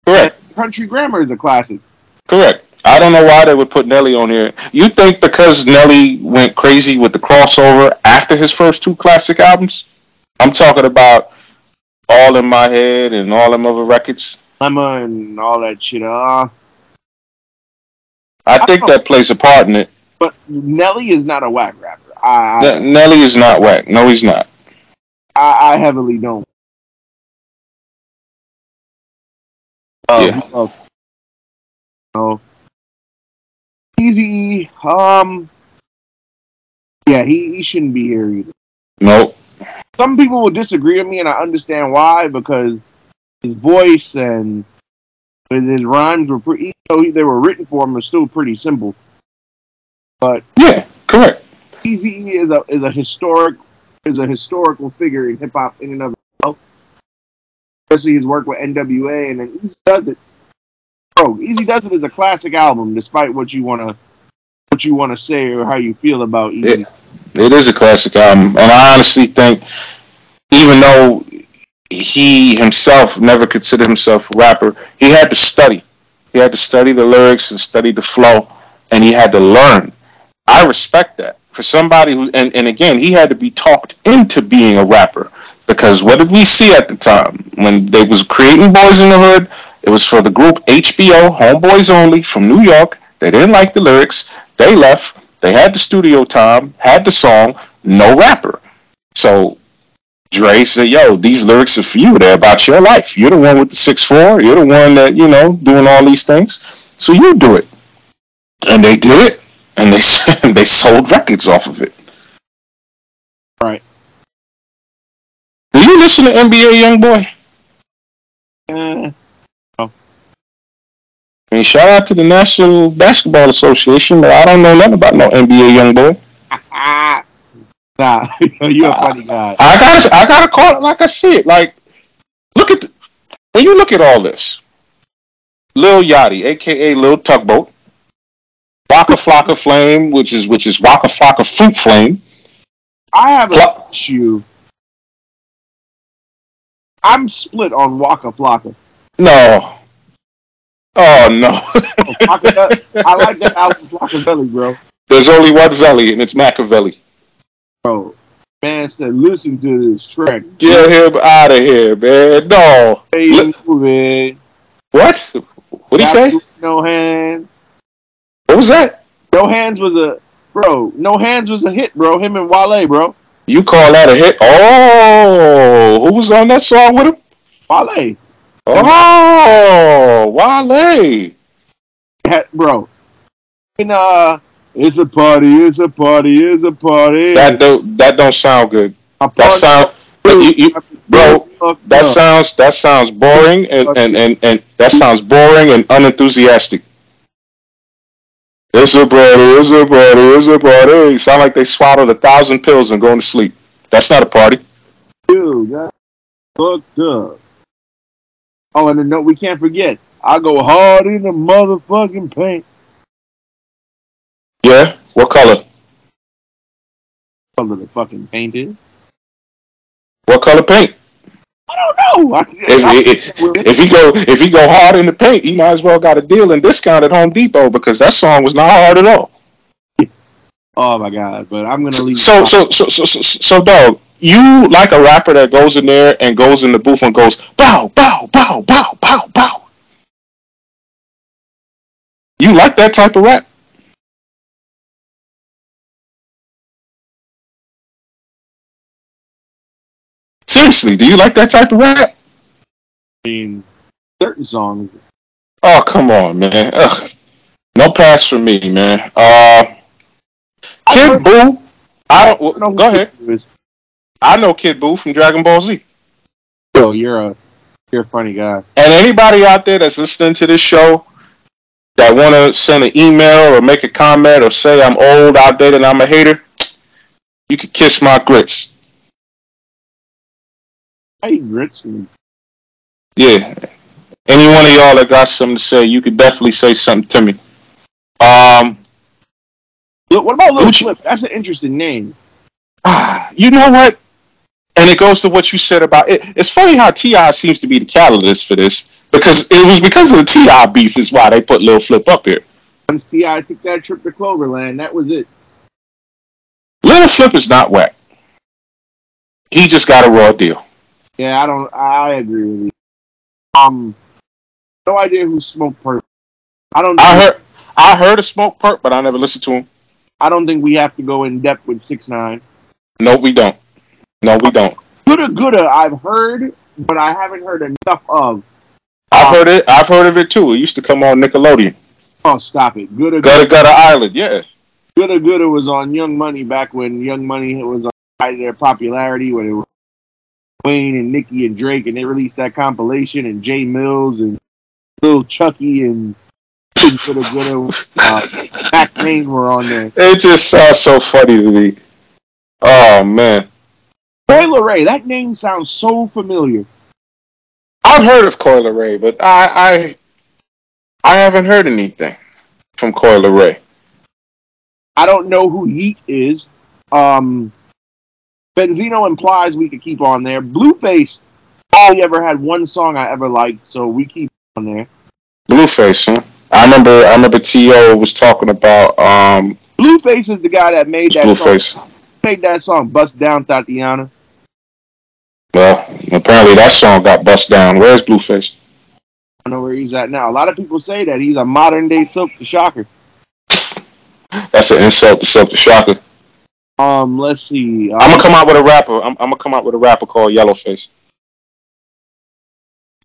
correct, Country Grammar is a classic. correct. I don't know why they would put Nelly on here. You think because Nelly went crazy with the crossover after his first two classic albums? I'm talking about All in My Head and all them other records. Lemma and all that shit. Uh, I think that plays a part in it. but Nelly is not a whack rapper. I I, Nelly is not whack. No, he's not. I, I heavily don't. Yeah. Oh. Oh. Eazy. Um. Yeah, he, he shouldn't be here either. Nope. Some people will disagree with me, and I understand why because his voice and his rhymes were pretty. Even though they were written for him, are still pretty simple. But Yeah, correct. Eazy is a is a historic is a historical figure in hip hop in and of itself. Especially his work with NWA, and then Easy Does It. Eazy-Duz-It is a classic album, despite what you wanna what you wanna say or how you feel about Eazy. Yeah. It is a classic album, and I honestly think, even though he himself never considered himself a rapper, he had to study. He had to study the lyrics and study the flow, and he had to learn. I respect that for somebody who, and, and again, he had to be talked into being a rapper because what did we see at the time when they was creating Boyz-n-the-Hood? It was for the group HBO, Homeboys Only from New York. They didn't like the lyrics. They left. They had the studio time, had the song, no rapper. So Dre said, "Yo, these lyrics are for you. They're about your life. You're the one with the six four. You're the one that you know doing all these things. So you do it." And they did it, and they they sold records off of it. Right. Do you listen to NBA YoungBoy? Eh, I mean, shout out to the National Basketball Association, but I don't know nothing about no NBA young boy. nah, you're a funny guy. I gotta, I gotta call it like I see it. Like, look at the, when you look at all this, Lil Yachty, aka Lil Tugboat, Waka Flocka Flame, which is which is Waka Flocka Fruit Flame. I have a issue. I'm split on Waka Flocka. No, oh no, I like that album Flockaveli, bro. there's only one Valley, and it's Machiavelli. Bro, man said, listen to this track. Get him out of here, man. No, Hey, movie. what? What he say? No hands. What was that? No hands was a bro. No hands was a hit, bro. Him and Wale, bro. You call that a hit? Oh, who was on that song with him? Wale, Oh, Wale. had, bro. And uh, it's a party. It's a party. It's a party. That don't that don't sound good. A That party. sound, you, you, bro. That sounds that sounds boring and, and, and, and that sounds boring and unenthusiastic. It's a party. It's a party. It's a party. Sound like they swallowed a thousand pills and going to sleep. That's not a party. Dude, that's fucked up. Oh, and no, we can't forget. I go hard in the motherfucking paint. Yeah. What color? What color the fucking paint is. What color paint? I don't know. I, If, if, if he go if he go hard in the paint, he might as well got a deal and discount at Home Depot because that song was not hard at all. oh my god! But I'm gonna leave. So so so so so, so dog, you like a rapper that goes in there and goes in the booth and goes bow bow bow bow bow bow. You like that type of rap? Seriously, do you like that type of rap? I mean, certain songs. Oh come on, man. Ugh. No pass for me, man. Uh, Kid Buu. I don't. I don't know who Go ahead. Kid Buu is. I know Kid Buu from Dragon Ball Z. Yo, you're a you're a funny guy. And anybody out there that's listening to this show that want to send an email or make a comment or say I'm old, outdated, and I'm a hater, you can kiss my grits. I eat grits Yeah. Any one of y'all that got something to say, you could definitely say something to me. Um, What about What Flip? That's an interesting name. ah, you know what? And it goes to what you said about it. It's funny how T.I. seems to be the catalyst for this because it was because of the T.I. beef is why they put Lil Flip up here. Once T.I. took that trip to Cloverland, that was it. Lil Flip is not whack. He just got a raw deal. Yeah, I don't. I agree with you. Um, no idea who Smokepurpp. I don't. Know. I heard, I heard of Smokepurpp, but I never listened to him. I don't think we have to go in depth with six nine. No, we don't. No, we don't. Gudda Gudda, I've heard, but I haven't heard enough of. I've heard it. I've heard of it too. It used to come on Nickelodeon. Oh, stop it. Gooda Gutter Gutter Island. Yeah. Gudda Gudda was on Young Money back when Young Money was on height of their popularity when it was Wayne and Nicki and Drake, and they released that compilation, and Jae Millz and Lil Chuckee and Gudda Gudda, uh, Mack Maine were on there. It just sounds so funny to me. Oh man, Coi Leray, that name sounds so familiar. I've heard of Coi Leray, but I, I I haven't heard anything from Coi Leray. I don't know who Yeat is. Um, Benzino implies we could keep on there. Blueface only ever had one song I ever liked, so we keep on there. Blueface, huh? I remember. I remember To was talking about um Blueface is the guy that made that song, Made that song "Bust Down Thotiana." Well, apparently that song got bust down. Where's Blueface? I don't know where he's at now. A lot of people say that he's a modern day Silk the Shocker. That's an insult to Silk the Shocker. Um, let's see. I'm gonna Um, come out with a rapper. I'm, I'm gonna come out with a rapper called Yellowface.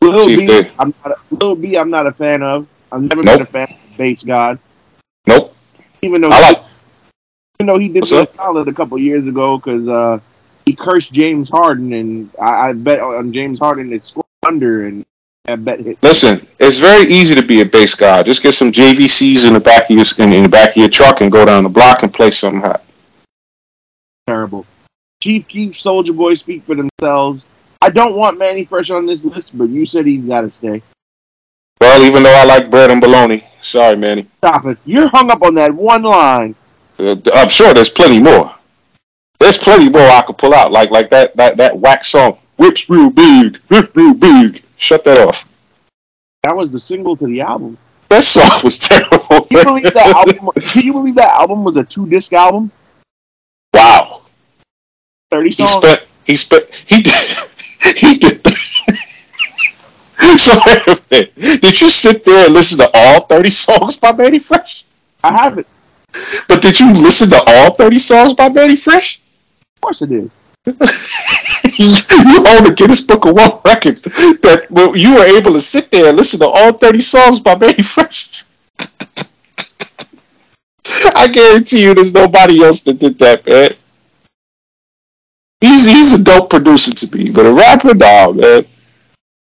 Lil see B, they- I'm not a, Lil B. I'm not a fan of. I've never Nope. been a fan of Based God, Nope. even though I like. Even though he did me solid a couple years ago because uh, he cursed James Harden, and I, I bet on James Harden it's scored under, and I bet hit Listen, it's very easy to be a base guy. Just get some JVCs in the back of your in, in the back of your truck and go down the block and play something hot. terrible. Chief Keef Soulja Boy speak for themselves. I don't want Mannie Fresh on this list, but you said he's got to stay. Well, even though I like bread and bologna, sorry, Mannie. Stop it! You're hung up on that one line. Uh, I'm sure there's plenty more. There's plenty more I could pull out, like like that that that wax song, "Whips Real Big, Whip Real Big." Shut that off. That was the single to the album. That song was terrible. Can you believe that album? Can you believe that album was a two disc album? wow. Thirty He songs. spent. He spent. He did. He did. so wait a minute. Did you sit there and listen to all 30 songs by Mannie Fresh? I have it. But did you listen to all 30 songs by Mannie Fresh? Of course, I did. you hold the Guinness Book of World Records that well, you were able to sit there and listen to all 30 songs by Mannie Fresh. I guarantee you there's nobody else that did that, man. He's, he's a dope producer to me, but a rapper, nah, man.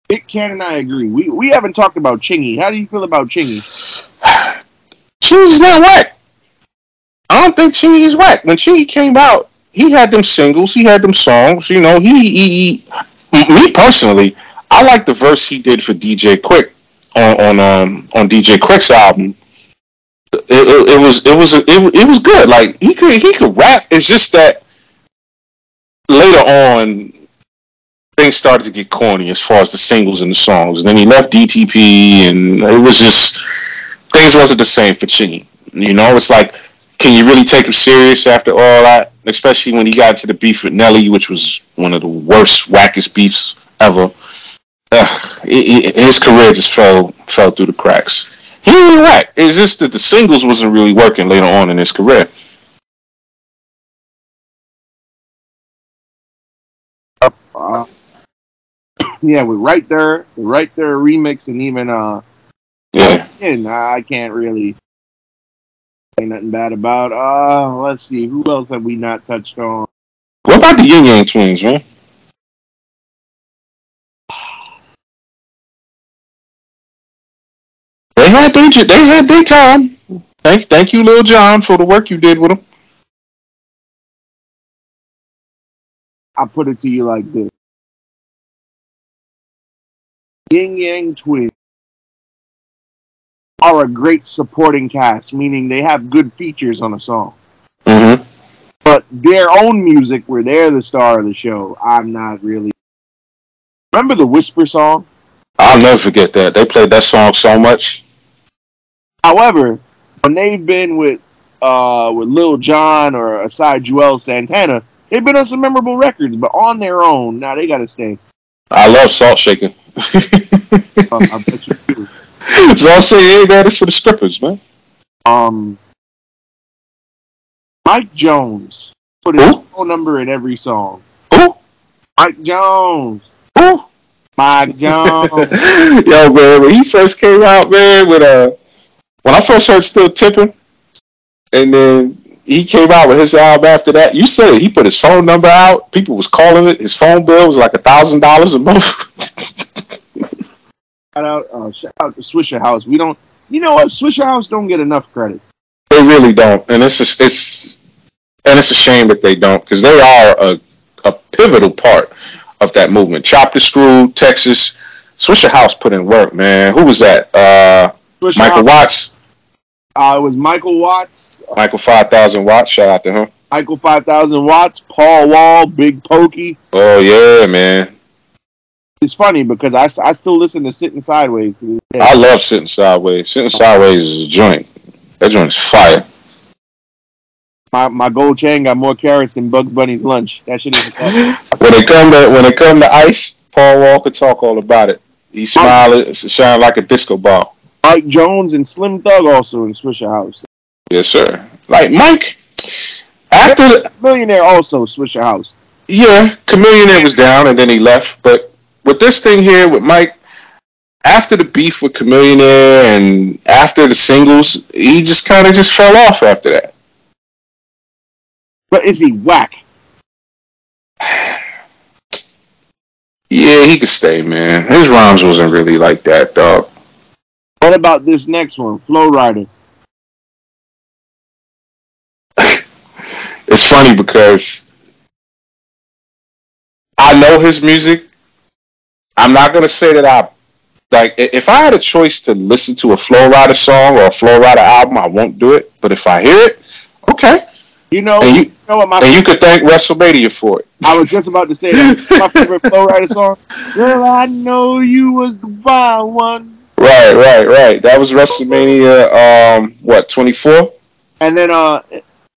Big Ken and I agree. We we haven't talked about Chingy. How do you feel about Chingy? Chingy's not whack. Don't think Chingy is whack. When Chingy came out, he had them singles, he had them songs. You know, he, he, he me personally, I like the verse he did for DJ Quik on on um on DJ Quik's album. It, it, it was it was it, it was good. Like he could he could rap. It's just that later on things started to get corny as far as the singles and the songs. And then he left DTP, and it was just things wasn't the same for Chingy. You know, it's like, can you really take him serious after all that? Especially when he got into the beef with Nelly, which was one of the worst, wackest beefs ever. Ugh, it, it, his career just fell fell through the cracks. He ain't whack. It's just that the singles wasn't really working later on in his career. Uh, yeah, with right there, right there remix, and even uh, Yeah. and I can't really say nothing bad about. Uh, let's see, who else have we not touched on? What about the Ying Yang Twins, man? They had their they had their time. Thank thank you, Lil Jon, for the work you did with them. I'll put it to you like this. Ying Yang Twins are a great supporting cast, meaning they have good features on a song. hmm But their own music, where they're the star of the show, I'm not really. Remember the Whisper song? I'll never forget that. They played that song so much. However, when they've been with uh, with Lil Jon or aside Joel Santana, they've been on some memorable records, but on their own, now they got to stay. I love Salt Shaker. Uh, I bet you do. Salt say, hey man, this for the strippers, man. Um, Mike Jones put his Who? phone number in every song. Who? Mike Jones. Who? Mike Jones. Yo, man, when he first came out, man, with uh, when I first heard Still Tipping, and then he came out with his album after that. You said it, he put his phone number out. People was calling it. His phone bill was like a thousand dollars a month. shout out, uh, shout out to Swishahouse. We don't, you know what? Swishahouse don't get enough credit. they really don't, and it's just, it's and it's a shame that they don't because they are a a pivotal part of that movement. Chop the Screw, Texas, Swishahouse put in work, man. Who was that? Uh, Michael Watts, uh, it was Michael Watts, Michael Five Thousand Watts. Shout out to him. Michael 5000 Watts, Paul Wall, Big Pokey. Oh yeah, man. It's funny because I, I still listen to Sitting Sideways to. I love sitting sideways. Sitting sideways is a joint. That joint's fire. My, my gold chain got more carrots than Bugs Bunny's lunch. That shit is When it come to when it come to ice, Paul Walker talk all about it. He smile, it shine like a disco ball. Mike Jones and Slim Thug also in Swishahouse. Yes, sir. Like Mike, after the, Millionaire also Swishahouse. yeah, Chamillionaire was down and then he left. But with this thing here with Mike, after the beef with Chamillionaire and after the singles, he just kind of just fell off after that. But is he whack? Yeah, he could stay, man. His rhymes wasn't really like that, dog. What about this next one, Flo Rida? it's funny because I know his music. I'm not gonna say that I like if I had a choice to listen to a Flo Rida song or a Flo Rida album, I won't do it. But if I hear it, okay. You know, And you you know what my and you could thank WrestleMania for it. I was just about to say that. my favorite Flo Rida song. Girl, I know you was the wild one. Right, right, right. That was WrestleMania um what, twenty four? And then uh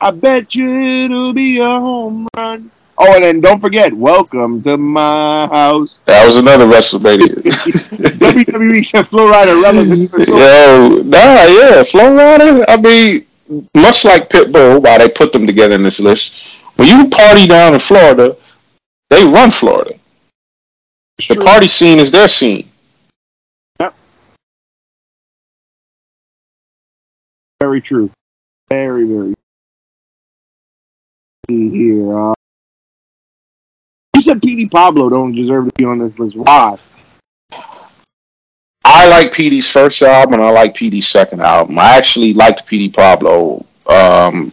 I bet you it'll be a home run. Oh, and then don't forget, welcome to my house. That was another WrestleMania. WWE kept Flo Rida relevant for so Yo, nah, yeah, Flo Rida. I mean, much like Pitbull, why they put them together in this list. When you party down in Florida, they run Florida. The True. party scene is their scene. Very true. Very, very. Here. Uh, said Petey Pablo don't deserve to be on this list. Why? I like Petey's first album and I like Petey's second album. I actually liked Petey Pablo. Um,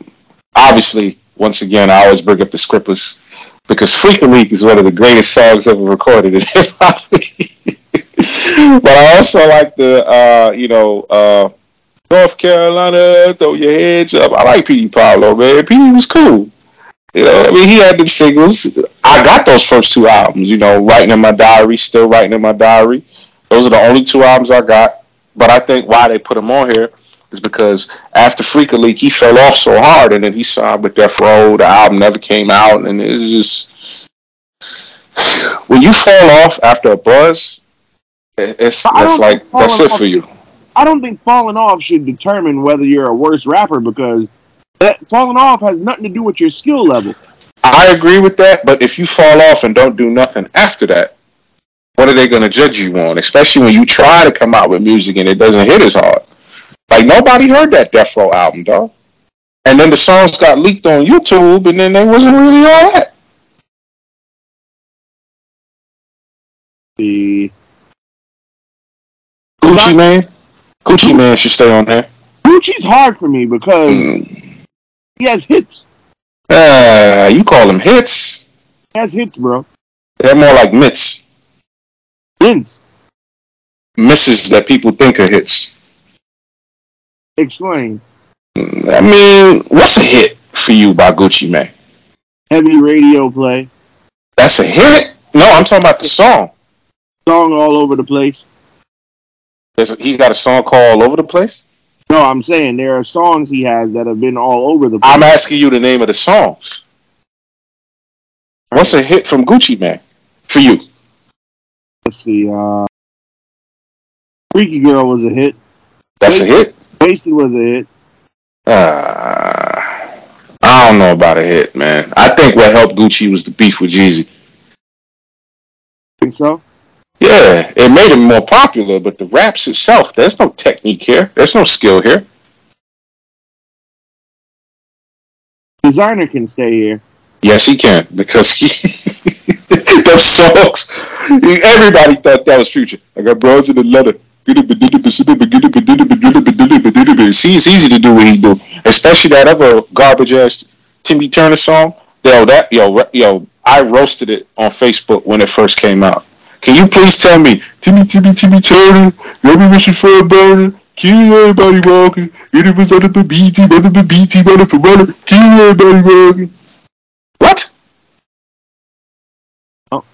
obviously, once again, I always bring up the Scrippers because Freak Leak is one of the greatest songs ever recorded in hip hop. but I also like the, uh, you know, uh, North Carolina, throw your heads up. I like Petey Pablo, man. Petey was cool. You know, I mean, he had them singles. I got those first two albums. You know, writing in my diary, still writing in my diary. Those are the only two albums I got. But I think why they put him on here is because after Freak a Leak, he fell off so hard, and then he signed with Death Row. The album never came out, and it's just when you fall off after a buzz, it- it's that's like that's it for you. I don't think falling off should determine whether you're a worse rapper because that falling off has nothing to do with your skill level. I agree with that, but if you fall off and don't do nothing after that, what are they going to judge you on? Especially when you try to come out with music and it doesn't hit as hard. Like nobody heard that Death Row album, dog. And then the songs got leaked on YouTube, and then they wasn't really all that. The Gucci Mane, Gucci Mane should stay on there. Gucci's hard for me because Mm. He has hits. Uh, you call them hits? He has hits, bro. They're more like mitts. Vince. misses that people think are hits. Explain. I mean, what's a hit for you by Gucci Mane? Heavy radio play. That's a hit? No, I'm talking about the song. Song all over the place. There's a, he got a song called All Over the Place? No, I'm saying there are songs he has that have been all over the place. I'm asking you the name of the songs. What's a hit from Gucci Mane for you? Let's see. Uh, Freaky Girl was a hit. That's a hit? Wasted was a hit. Uh, I don't know about a hit, man. I think what helped Gucci was the beef with Jeezy. Think so? Yeah, it made him more popular, but the raps itself, there's no technique here. There's no skill here. Desiigner can stay here. Yes, he can because he those songs. Everybody thought that was future. I got bros in the letter. See, it's easy to do what he do, especially that other garbage ass Timmy Turner song. Yo, that yo yo, I roasted it on Facebook when it first came out. Can you please tell me, Timmy Timmy Timmy Turner, you ever wishing for a burner? Kill everybody walking. It was under the BT, under the BT, under the runner. Kill everybody walking. What? Oh,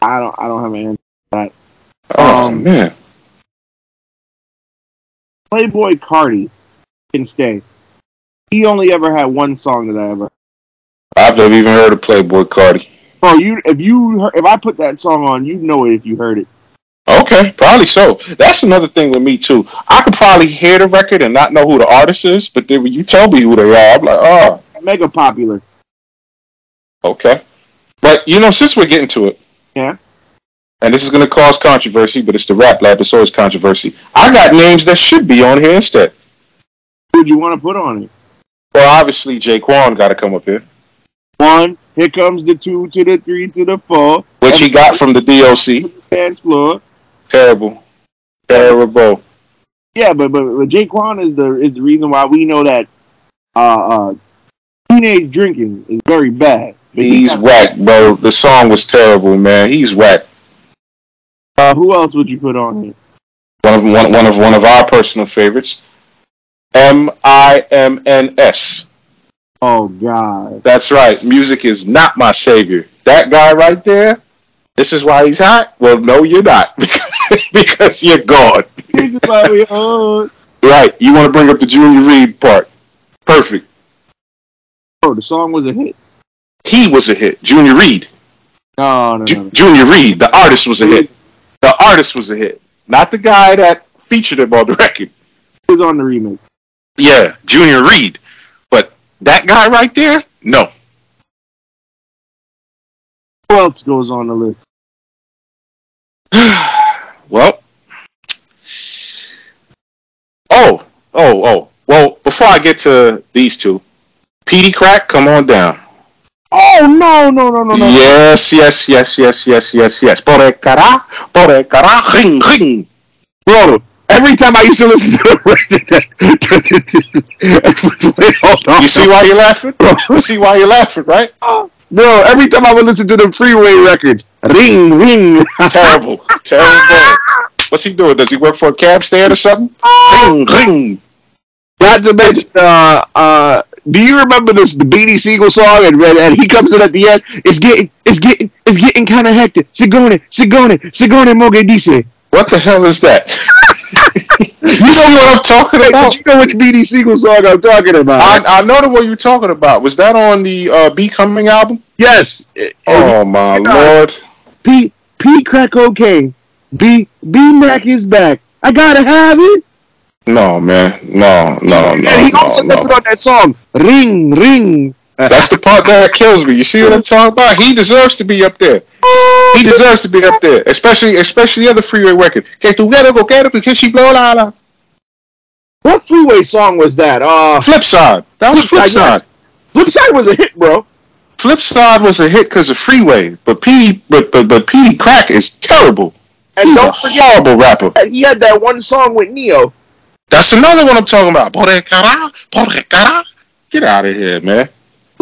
I don't. I don't have an answer. Oh Um, man. Playboi Carti can stay. He only ever had one song that I ever. I've never even heard of Playboi Carti. Bro, you if you heard, if I put that song on, you'd know it if you heard it. Okay, probably so. That's another thing with me too. I could probably hear the record and not know who the artist is, but then when you tell me who they are, I'm like, oh, Mega popular. okay. But you know, since we're getting to it, Yeah. and this is going to cause controversy, but it's the rap lab. It's always controversy. I got names that should be on here instead. Who do you want to put on it? Well, obviously, J-Kwon got to come up here, One. Here comes the two to the three to the four. which he got from the DOC. Dance floor. Terrible, terrible. Yeah, but but, but J-Kwon is the is the reason why we know that uh, uh teenage drinking is very bad. He He's got- whack, bro. The song was terrible, man. He's whack. uh, who else would you put on here? One of one, one of one of our personal favorites. M I M N S. Oh God. That's right. Music is not my savior. That guy right there. This is why he's hot. Well, no, you're not because you're gone. This is why we Right. You want to bring up the Junior Reid part? Perfect. oh, the song was a hit. He was a hit. Junior Reid. No, no, no. Ju- Junior Reid. The artist was a hit. The artist was a hit. Not the guy that featured him on the record. It was on the remake. Yeah, Junior Reid. That guy right there, no. Who else goes on the list? well, oh, oh, oh. Well, before I get to these two, Peedi Crakk, come on down. Oh no, no, no, no, no. Yes, yes, yes, yes, yes, yes, yes. Por el cara, por el cara, ring, ring. Bro, every time I used to listen to the Wait, hold on. You see why you're laughing? You see why you're laughing, right? Bro, every time I would listen to the freeway records, ring, ring. Terrible, terrible. What's he doing? Does he work for a cab stand or something? Ring, ring. Not to mention, uh, uh, do you remember this the Beanie Sigel song? And, and he comes in at the end. It's getting, it's getting, it's getting kind of hectic. Sigone, Sigone, Sigone Mogadice. What the hell is that? You see what I'm talking about? but you know which Beanie Sigel song I'm talking about? I, I know the one you're talking about. Was that on the uh, Becoming album? yes. Oh my Yeah. lord! P P crack okay. B B Mac is back. I gotta have it. No man, no, no, no. and he no, also no. it on that song. Ring, ring. That's the part that kills me. You see what I'm talking about? He deserves to be up there. He deserves to be up there, especially especially the other freeway record. Que tu quiero coquero, que she blow la la. What freeway song was that? Uh, Flip side. That was flip side. Flipside was a hit, bro. Flip side was a hit because of freeway, but P but but but Peedi Crakk is terrible. And He's a don't forget, horrible rapper. he had that one song with Neo. That's another one I'm talking about. Por el cara, por el cara. Get out of here, man.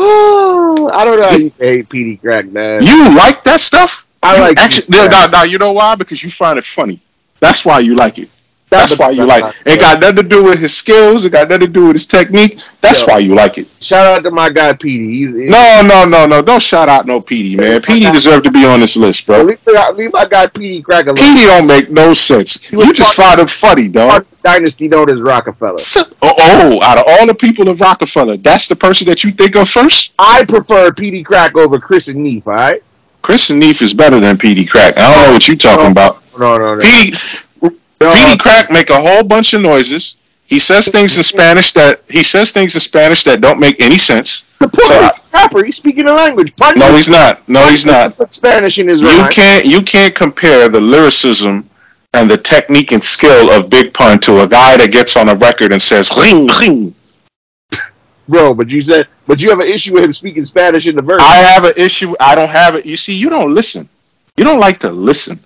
I don't know how you hate Peedi Crakk, man. You like that stuff? I You like actually. Crack. Now, now, you know why? Because you find it funny. That's why you like it. That's why you like it. It got nothing to do with his skills. It got nothing to do with his technique. That's Yo. why you like it. Shout out to my guy Peedi. He's, he's No, no, no, no. Don't shout out no Peedi, man. Peedi deserve to be on this list, bro. leave, leave my guy Peedi Crakk a little. Peedi don't make no sense. You just find him funny, dog. part of the dynasty known as Rockefeller. Oh, oh, out of all the people of Rockefeller, that's the person that you think of first? I prefer Peedi Crakk over Chris and Neef. All right. Chris and Neef is better than Peedi Crakk. I don't know what you're talking about. No, no, no. Peedi, Peedi Crakk make a whole bunch of noises. He says things in Spanish that he says things in Spanish that don't make any sense. The Puerto So rapper. He's speaking the language. Pun- No, he's not. No, he's not. Put Spanish in his You rhyme. can't you can't compare the lyricism and the technique and skill of Big Pun to a guy that gets on a record and says ring ring. bro. But you said, but you have an issue with him speaking Spanish in the verse. I have an issue. I don't have it. You see, you don't listen. You don't like to listen.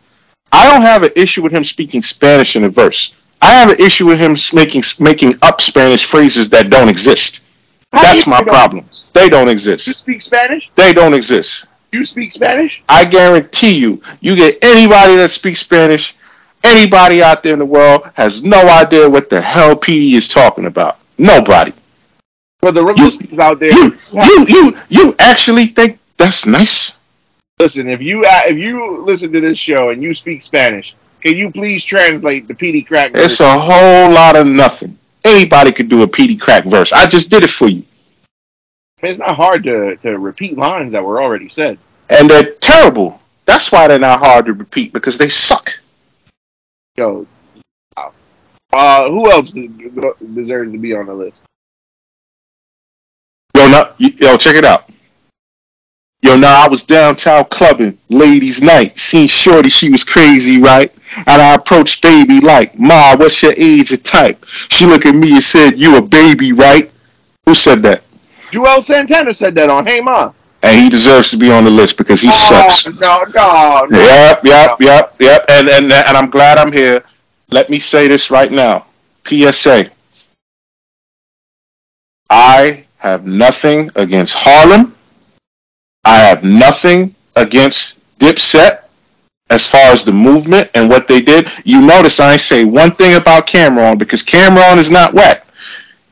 I don't have an issue with him speaking Spanish in a verse. I have an issue with him making making up Spanish phrases that don't exist. How That's my problem. They don't exist. You speak Spanish? They don't exist. You speak Spanish? I guarantee you, you get anybody that speaks Spanish, anybody out there in the world has no idea what the hell Peedi is talking about. Nobody. But the listeners out there, You, you, you, you actually think that's nice? Listen. If you uh, if you listen to this show and you speak Spanish, can you please translate the Peedi Crakk? It's a whole lot of nothing. Anybody could do a Peedi Crakk verse. I just did it for you. It's not hard to to repeat lines that were already said. And they're terrible. That's why they're not hard to repeat because they suck. Yo, uh, who else deserves to be on the list? Yo, no, yo, check it out. Yo, now I was downtown clubbing, ladies' night. Seen Shorty, she was crazy, right? And I approached baby like, Ma, what's your age and type? She looked at me and said, You a baby, right? Who said that? Juelz Santana said that on Hey Ma. And he deserves to be on the list because he oh, sucks. Oh, no, no, no. Yep, yep, yep, yep. And and and I'm glad I'm here. Let me say this right now. PSA. I have nothing against Harlem. I have nothing against Dipset as far as the movement and what they did. You notice I say one thing about Cam'ron because Cam'ron is not whack.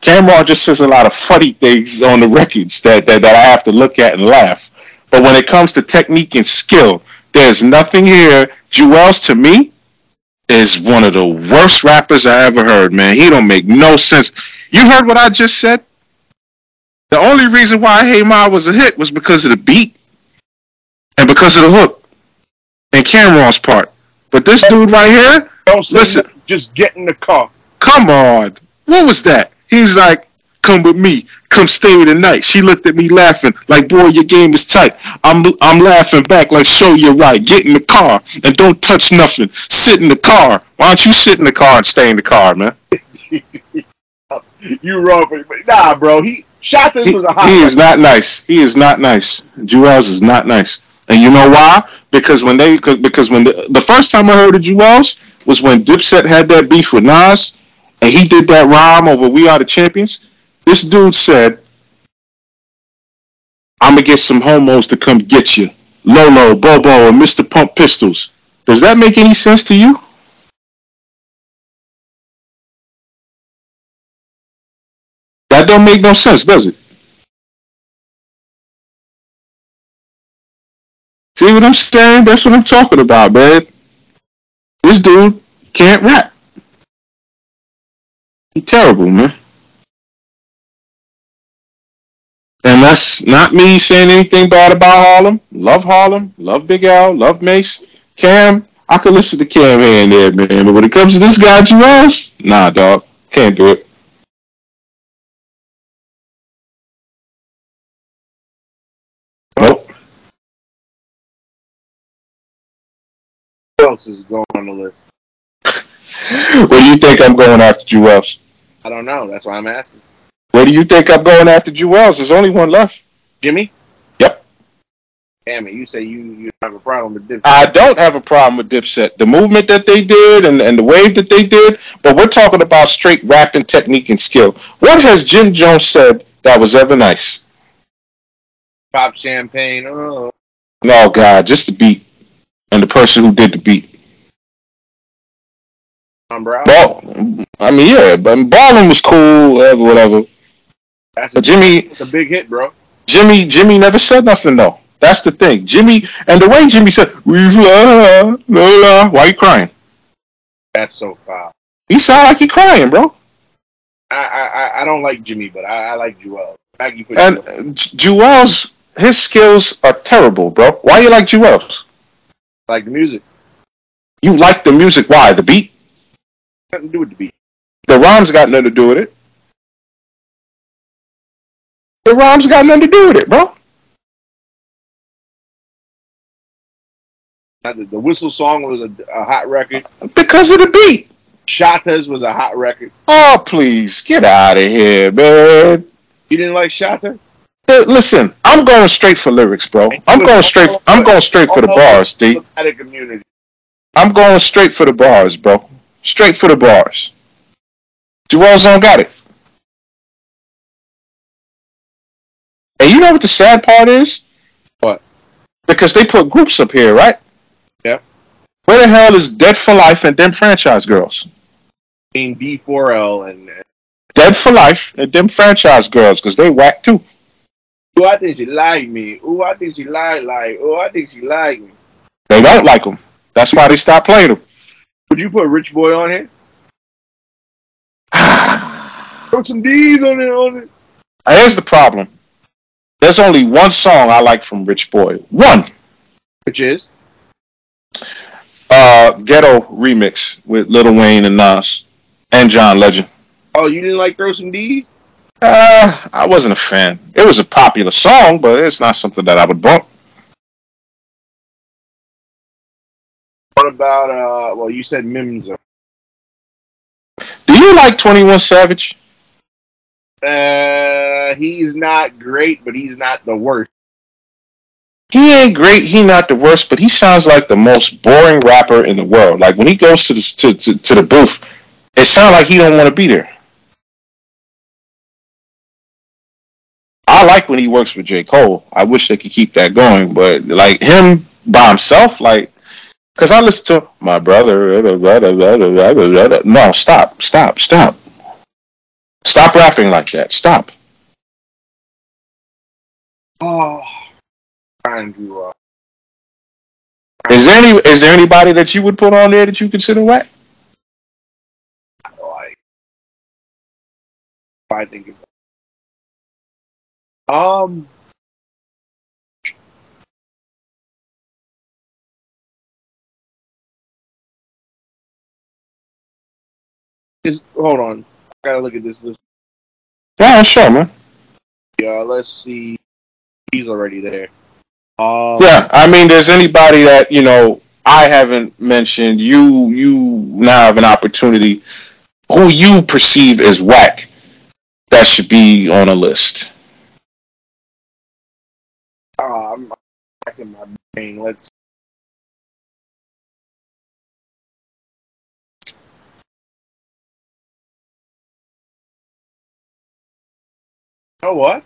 Cam'ron just says a lot of funny things on the records that, that, that I have to look at and laugh. But when it comes to technique and skill, there's nothing here. Juelz to me is one of the worst rappers I ever heard, man. He don't make no sense. You heard what I just said? The only reason why Hey Ma was a hit was because of the beat and because of the hook and Cam'ron's part. But this dude right here, Don't Listen. nothing, just get in the car. come on. What was that? He's like, come with me. Come stay the night. She looked at me laughing, like, boy, your game is tight. I'm I'm laughing back, like, so you're right. Get in the car and don't touch nothing. Sit in the car. Why don't you sit in the car and stay in the car, man? You wrong, but nah, bro. He was a hot. he is not nice. He is not nice. Juelz is not nice. And you know why? Because when they because when the, the first time I heard of Juelz was when Dipset had that beef with Nas, and he did that rhyme over "We Are the Champions." This dude said, "I'm gonna get some homos to come get you, Lolo, Bobo, and Mister Pump Pistols." Does that make any sense to you? That don't make no sense, does it? See what I'm saying? That's what I'm talking about, man. This dude can't rap. He's terrible, man. And that's not me saying anything bad about Harlem. Love Harlem. Love Big L. Love Mase. Cam. I could listen to Cam here and there, man. But when it comes to this guy, Juelz, nah, dog. Can't do it. Else is going on the list? Where do you think I'm going after Juelz? I don't know. That's why I'm asking. Where do you think I'm going after Juelz? There's only one left. Jimmy. Yep. Damn it! You say you you have a problem with this. I don't have a problem with Dipset. The movement that they did and, and the wave that they did, but we're talking about straight rapping technique and skill. What has Jim Jones said that was ever nice? Pop champagne. Uh. Oh, No, God, just the beat and the person who did the beat. Brown. Ball, I mean, yeah, but Ballin was cool, whatever, whatever. That's a, But Jimmy, that's a big hit, bro. Jimmy, Jimmy never said nothing though. That's the thing. Jimmy, and the way Jimmy said, "We fly, la, la," why you crying? That's so foul. He sound like he crying, bro. I I, I- I don't like Jimmy, but I, I like Juelz. Thank you for And J- Juelz his skills are terrible, bro. Why you like Juelz? Like the music. You like the music? Why the beat? Nothing to do with the beat. The rhymes got nothing to do with it. The rhymes got nothing to do with it, bro. The, the whistle song was a, a hot record. Because of the beat. Shatas was a hot record. Oh, please get out of here, man. You didn't like Shata? Listen, I'm going straight for lyrics, bro. I'm going straight. I'm going straight for the bars, D. At a community. I'm going straight for the bars, bro. Straight for the bars. Joel Zone got it. And you know what the sad part is? What? Because they put groups up here, right? Yep. Where the hell is Dead for Life and them franchise girls? Being D4L and and- Dead for Life and them franchise girls, because they whack too. Ooh, I think she like me. Ooh, I think she like like. Ooh, I think she like me. They don't like them. That's why they stopped playing them. Would you put Rich Boy on here? Throw some D's on it on it. Here's the problem. There's only one song I like from Rich Boy. One. Which is Uh, Ghetto remix with Lil Wayne and Nas and John Legend. oh, you didn't like throw some D's? Uh, I wasn't a fan. It was a popular song, but it's not something that I would bump. What about uh? Well, you said Mims. Do you like 21 Savage? Uh, he's not great, but he's not the worst. He ain't great. He not the worst, but he sounds like the most boring rapper in the world. Like when he goes to the to, to, to the booth, it sounds like he don't want to be there. I like when he works with J. Cole. I wish they could keep that going, but like him by himself, like, cause I listen to my brother. No, stop, stop, stop, stop rapping like that. Stop. Oh, trying to. Uh, Is there any? Is there anybody that you would put on there that you consider whack? like, I think it's. Um. Just hold on. I gotta look at this list. Yeah, sure, man. Yeah, let's see. He's already there. Um, Yeah, I mean, there's anybody that you know I haven't mentioned. You you now have an opportunity. Who you perceive as whack that should be on a list? Back in my brain. Let's. You know what?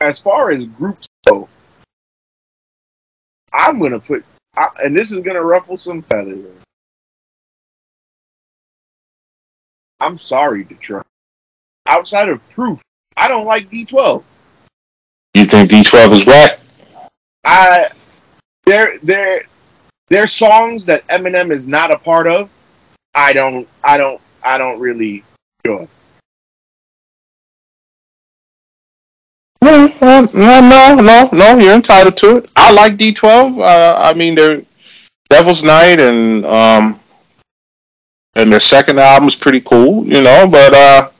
As far as groups go, I'm gonna put, I, and this is gonna ruffle some feathers. I'm sorry, Detroit. Outside of proof, I don't like D12. You think D12 is whack? I there there there songs that Eminem is not a part of. I don't I don't I don't really enjoy. No, no, no, no, no. You're entitled to it. I like D12. Uh, I mean, their Devil's Night and um and their second album is pretty cool, you know. But uh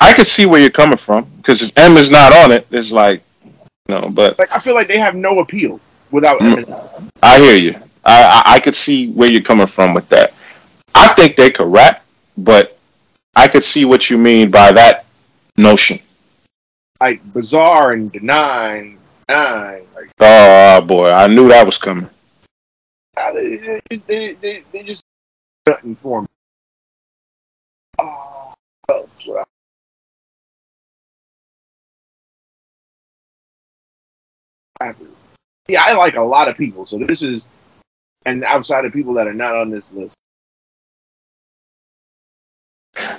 I could see where you're coming from because if M is not on it, it's like, know. But Like I feel like they have no appeal without Mm. Eminem. I hear you. I, I I could see where you're coming from with that. I think they could rap, but I could see what you mean by that notion. Like Bizarre and Nine. Like Oh boy, I knew that was coming. they, they, they, they, they just nothing for me. Oh, yeah, I like a lot of people, so this is, and outside of people that are not on this list,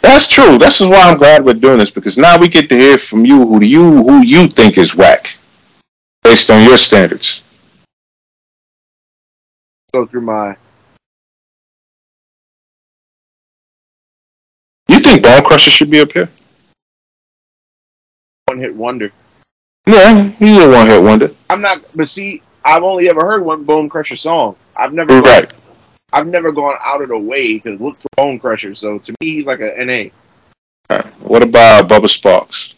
That's true. This is why I'm glad we're doing this because now we get to hear from you who do you who you think is whack based on your standards. Go through my. You think Bone Crusher should be up here? one hit wonder. Yeah, he's a one hit wonder. I'm not, but see, I've only ever heard one Bone Crusher song. I've never, Right. I've never gone out of the way to look for Bone Crusher. So to me, he's like a NA. Right. What about Bubba Sparxxx?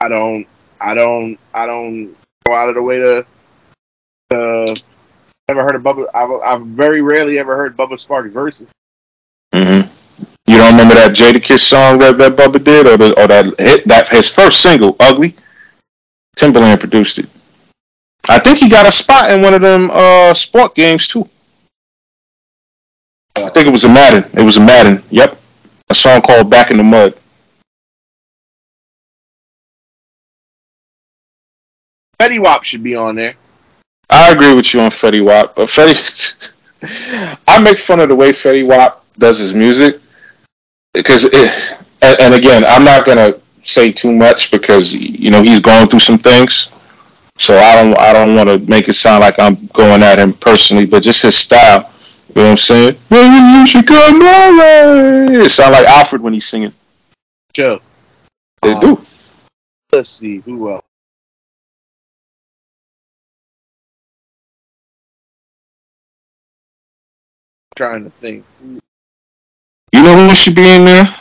I don't, I don't, I don't go out of the way to. to never heard of Bubba. I've, I've very rarely ever heard Bubba Sparxxx verses. hmm You don't remember that Jadakiss song that, that Bubba did, or the, or that hit that his first single, "Ugly"? Timbaland produced it. I think he got a spot in one of them uh, sport games too. I think it was a Madden. It was a Madden. Yep, a song called "Back in the Mud." Fetty Wap should be on there. I agree with you on Fetty Wap, but Fetty, I make fun of the way Fetty Wap does his music because, it, and, and again, I'm not gonna say too much because you know he's going through some things, so I don't I don't want to make it sound like I'm going at him personally, but just his style. You know what I'm saying? Maybe you should come my way. It sound like Alfred when he's singing. Joe. They do. Let's see who else. trying to think. You know who should be in there?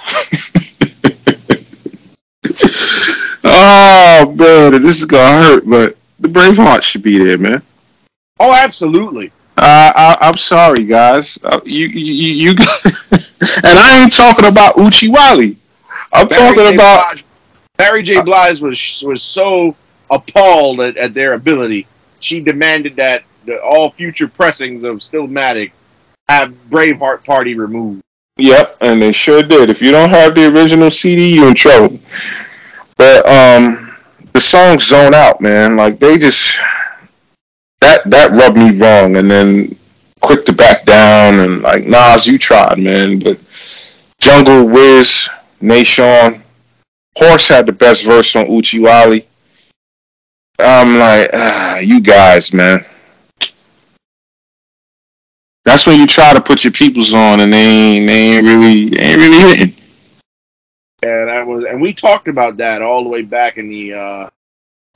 oh man, this is gonna hurt, but the Braveheart should be there, man. Oh, absolutely. Uh, I, I'm sorry, guys. Uh, you, you, you, and I ain't talking about Oochie Wally. I'm Mary talking J. about Blige, Mary J. Blige was was so appalled at, at their ability. She demanded that the, all future pressings of Stillmatic have Braveheart Party removed. Yep, and they sure did. If you don't have the original CD, you in trouble. But um, the song "Zone Out," man, like they just that that rubbed me wrong, and then quick to back down, and like Nas, you tried, man, but Jungle Wiz, Nashawn, Horse had the best verse on Oochie Wally. I'm like, ah, you guys, man. That's when you try to put your peoples on, and they ain't, they ain't really, they ain't really hitting. Yeah, that was, and we talked about that all the way back in the uh,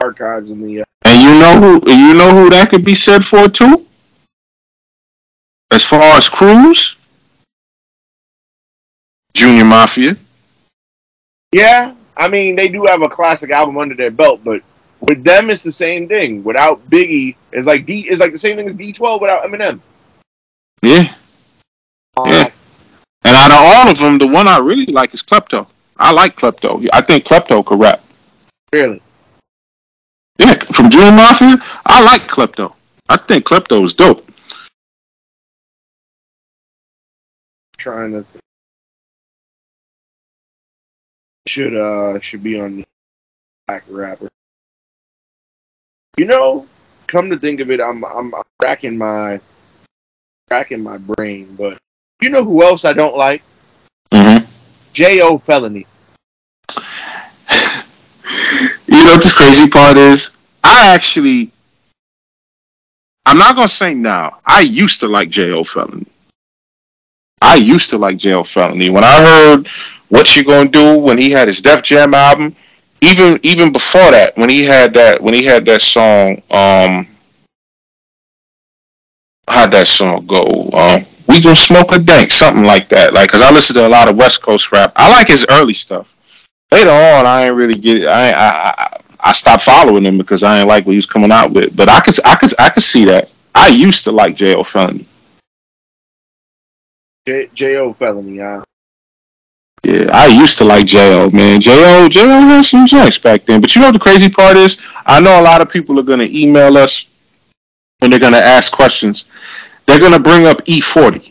archives in the. Uh, And you know who, you know who that could be said for too. As far as crews, Junior Mafia. yeah, I mean they do have a classic album under their belt, but with them it's the same thing. Without Biggie, it's like D, it's like the same thing as D12 without Eminem. Yeah. Yeah. And out of all of them, the one I really like is Klepto. I like Klepto. I think Klepto could rap. Really, Yeah, from Junior Mafia, I like Klepto. I think Klepto is dope. trying to should uh should be on the black rapper. You know, come to think of it, I'm I'm, I'm racking my racking my brain, but you know who else I don't like? Mm-hmm. Jayo Felony. You know what the crazy part is? I actually, I'm not gonna say now. I used to like Jayo Felony. I used to like Jayo Felony. When I heard what you gonna do when he had his Def Jam album, even even before that, when he had that when he had that song, um, how'd that song go? Um, we gonna smoke a dank, something like that. Like, cause I listen to a lot of West Coast rap. I like his early stuff later on, I ain't really get it. I, I I I stopped following him because I ain't like what he was coming out with. But I could I could I could see that. I used to like Jayo Felony. J- Jayo Felony. Uh, Yeah, I used to like Jayo Man, Jayo Jayo had some joints back then. But you know what the crazy part is? I know a lot of people are gonna email us and they're gonna ask questions. They're gonna bring up E40.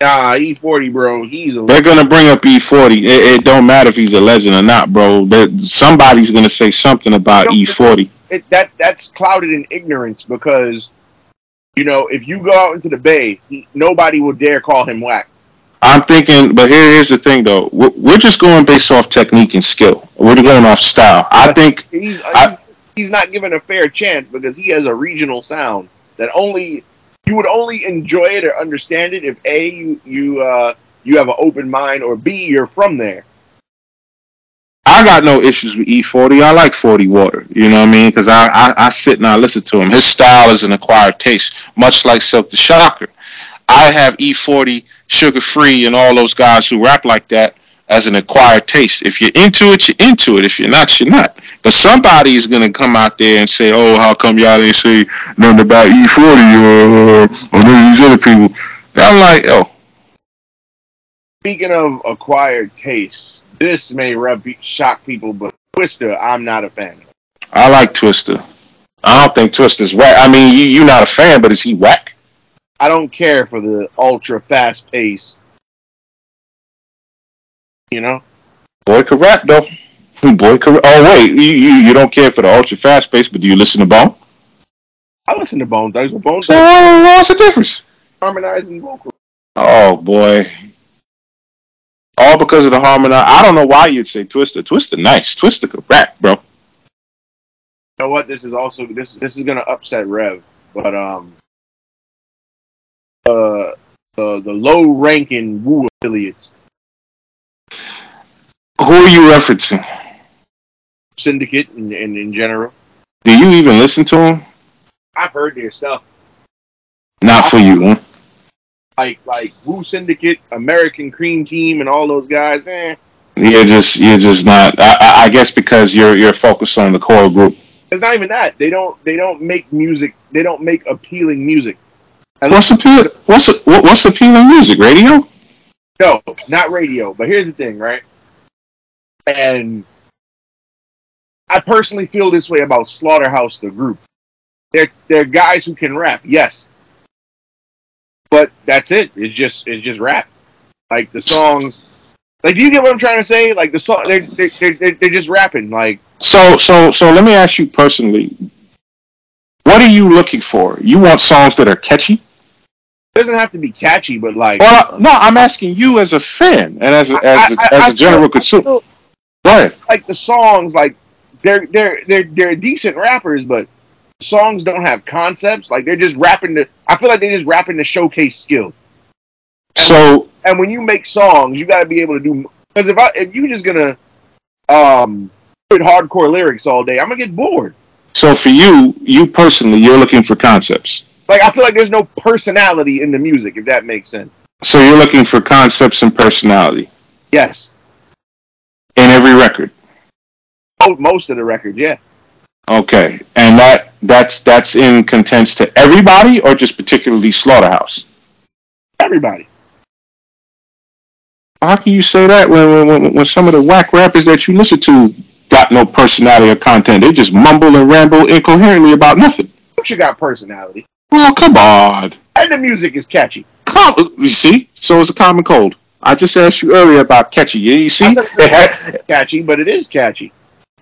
nah, E40, bro. He's a They're gonna bring up E40. It, it don't matter if he's a legend or not, bro. There- Somebody's gonna say something about You know, E40. it, that that's clouded in ignorance because you know if you go out into the bay, he, nobody will dare call him whack. I'm thinking, but here, here's the thing though. We're, we're just going based off technique and skill. We're going off style. I think he's I- he's not given a fair chance because he has a regional sound that only you would only enjoy it or understand it if a you you uh you have an open mind or b you're from there. I got no issues with E40. I like 40 Water. You know what I mean? Because I, I, I sit and I listen to him. His style is an acquired taste, much like Silk the Shocker. I have E40, Suga Free, and all those guys who rap like that as an acquired taste. If you're into it, you're into it. If you're not, you're not. But somebody is going to come out there and say, oh, how come y'all didn't say nothing about E40 or, uh, uh, or none of these other people? And I'm like, oh, Speaking of acquired tastes, this may rub shock people, but Twista, I'm not a fan. of. I like Twista. I don't think Twista's whack. I mean, you, you're not a fan, but is he whack? I don't care for the ultra fast pace. You know, Boy could rap though. Boy could. Oh wait, you, you you don't care for the ultra fast pace, but do you listen to Bone? I listen to. I listen to So what's the difference? harmonizing vocals. Oh boy. All because of the harmony. I don't know why you'd say Twista. Twista, nice. Twista could rap, bro. You know what? This is also this this is gonna upset Rev, but um, uh, the the low ranking Wu affiliates, Who are you referencing? Syndicate, and in, in, in general, Do you even listen to them? I've heard their stuff. Not for you, huh? Like like Wu Syndicate, American Cream Team, and all those guys. Eh, You're just you're just not. I, I, I guess because you're you're focused on the core group. it's not even that. They don't they don't make music. They don't make appealing music. What's appeal? What's what's appealing music? Radio? No, not radio. But here's the thing, right? And I personally feel this way about Slaughterhouse, the group. They're they're guys who can rap, yes. But that's it. It's just it's just rap. Like the songs. Like, do you get what I'm trying to say? Like the song, they're they're, they're, they're just rapping. Like, So so so let me ask you personally. What are you looking for? You want songs that are catchy? it doesn't have to be catchy, but like, Well, no, I'm asking you as a fan and as a, as a, I- I- as a general consumer. I feel Go ahead. like the songs, like they're they're they're they're decent rappers, but songs don't have concepts. Like they're just rapping to. I feel like they're just rapping to showcase skill. So And when you make songs, you got to be able to do. Because if I if you're just gonna um put hardcore lyrics all day, I'm gonna get bored. so for you, you personally, you're looking for concepts. Like I feel like there's no personality in the music, if that makes sense. So you're looking for concepts and personality Yes, in every record. most, most of the records, yeah. Okay, and that that's that's in contents to everybody or just particularly Slaughterhouse. Everybody. How can you say that when when, when some of the whack rappers that you listen to got no personality or content? They just mumble and ramble incoherently about nothing. Future got personality, Well, come on, and the music is catchy. come. You see, so it's a common cold. I just asked you earlier about catchy. You you see, It had- Catchy, but it is catchy.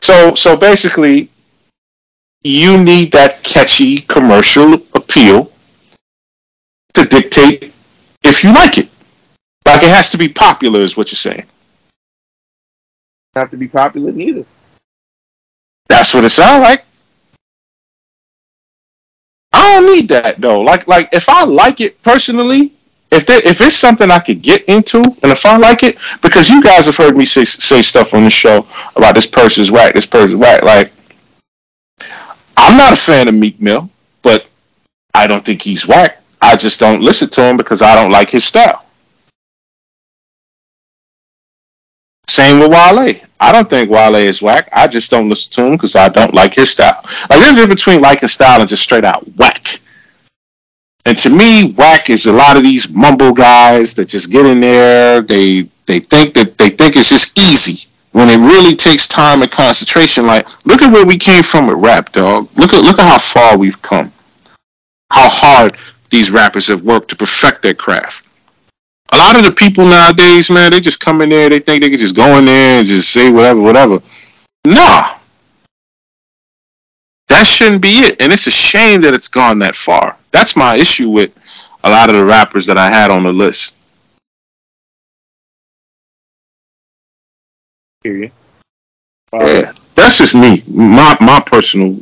so so basically, you need that catchy commercial appeal to dictate if you like it. Like it has to be popular, is what you're saying. Have to be popular neither. That's what it sounds like. I don't need that though. Like like if I like it personally, if there, if it's something I could get into, and if I like it, because you guys have heard me say say stuff on the show about this person's whack, this person's whack. Like I'm not a fan of Meek Mill, but I don't think he's whack. I just don't listen to him because I don't like his style. Same with Wale. I don't think Wale is whack. I just don't listen to him because I don't like his style. Like there's a between liking style and just straight out whack. And to me, whack is a lot of these mumble guys that just get in there. They they think that they think it's just easy when it really takes time and concentration. Like look at where we came from with rap, dog. Look at look at how far we've come. How hard these rappers have worked to perfect their craft a lot of the people nowadays, man, they just come in there, they think they can just go in there and just say whatever, whatever. Nah that shouldn't be it. And it's a shame that it's gone that far. That's my issue with a lot of the rappers that I had on the list. Period. Yeah, that's just me. My my personal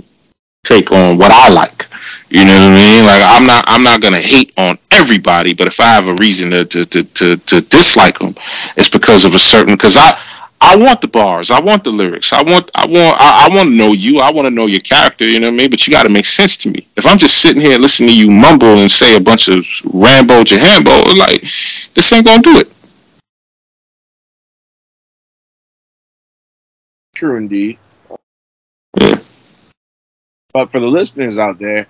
take on what I like. You know what I mean? Like I'm not I'm not gonna hate on everybody, but if I have a reason to to to, to, to dislike them, it's because of a certain because I I want the bars. I want the lyrics. I want. I want. I, I want to know you. I want to know your character. You know what I mean. But you got to make sense to me. If I'm just sitting here listening to you mumble and say a bunch of Rambo Jahambo, like this ain't gonna do it. True indeed. Yeah. But for the listeners out there,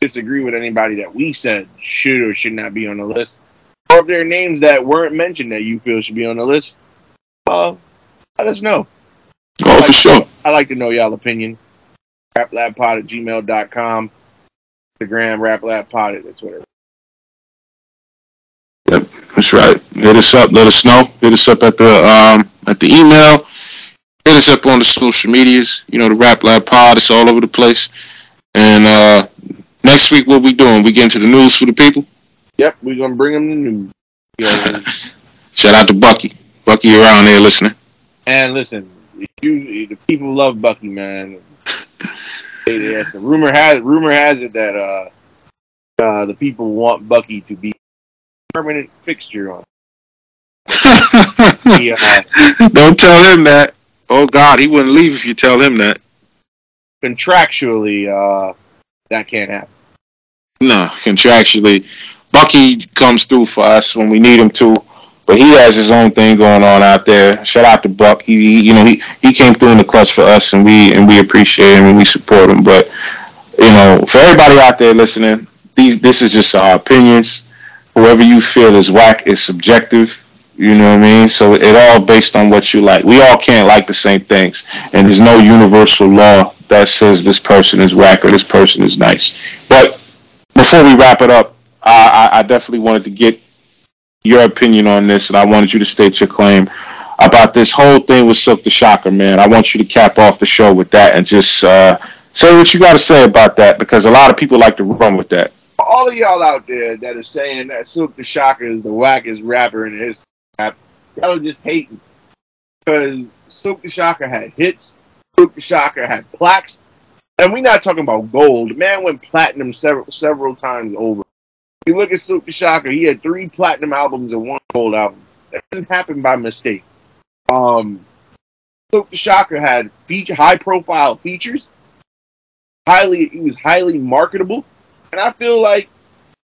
disagree with anybody that we said should or should not be on the list, or if there are names that weren't mentioned that you feel should be on the list, uh, let us know. Oh, for sure. I like to know y'all opinions. RapLabPod at gmail.com. Instagram, RapLabPod at Twitter. Yep, that's right. Hit us up. Let us know. Hit us up at the um at the email. Hit us up on the social medias. You know the Rap Lab Pod. It's all over the place. And uh next week, what we doing? We get into the news for the people. Yep, we're going to bring them the news. Yeah, Shout out to Bucky. Bucky around there listening. And listen, you, the people love Bucky, man. They, they, rumor has rumor has it that uh, uh, the people want Bucky to be a permanent fixture on. Uh, Don't tell him that. Oh God, he wouldn't leave if you tell him that. contractually, uh, that can't happen. No, contractually, Bucky comes through for us when we need him to. But he has his own thing going on out there. Shout out to Buck. He, he you know, he, he came through in the clutch for us, and we and we appreciate him and we support him. But you know, for everybody out there listening, these this is just our opinions. Whoever you feel is whack is subjective. You know what I mean? So it all based on what you like. We all can't like the same things, and there's no universal law that says this person is whack or this person is nice. But before we wrap it up, I, I, I definitely wanted to get your opinion on this, and I wanted you to state your claim about this whole thing with Silk the Shocker, man. I want you to cap off the show with that and just uh, say what you got to say about that because a lot of people like to run with that. All of y'all out there that are saying that Silk the Shocker is the wackest rapper in history, y'all are just hating because Silk the Shocker had hits. Silk the Shocker had plaques, and we're not talking about gold. Man went platinum several several times over. You look at the Shocker; he had three platinum albums and one gold album. That doesn't happen by mistake. Um, the Shocker had feature, high profile features. Highly, he was highly marketable, and I feel like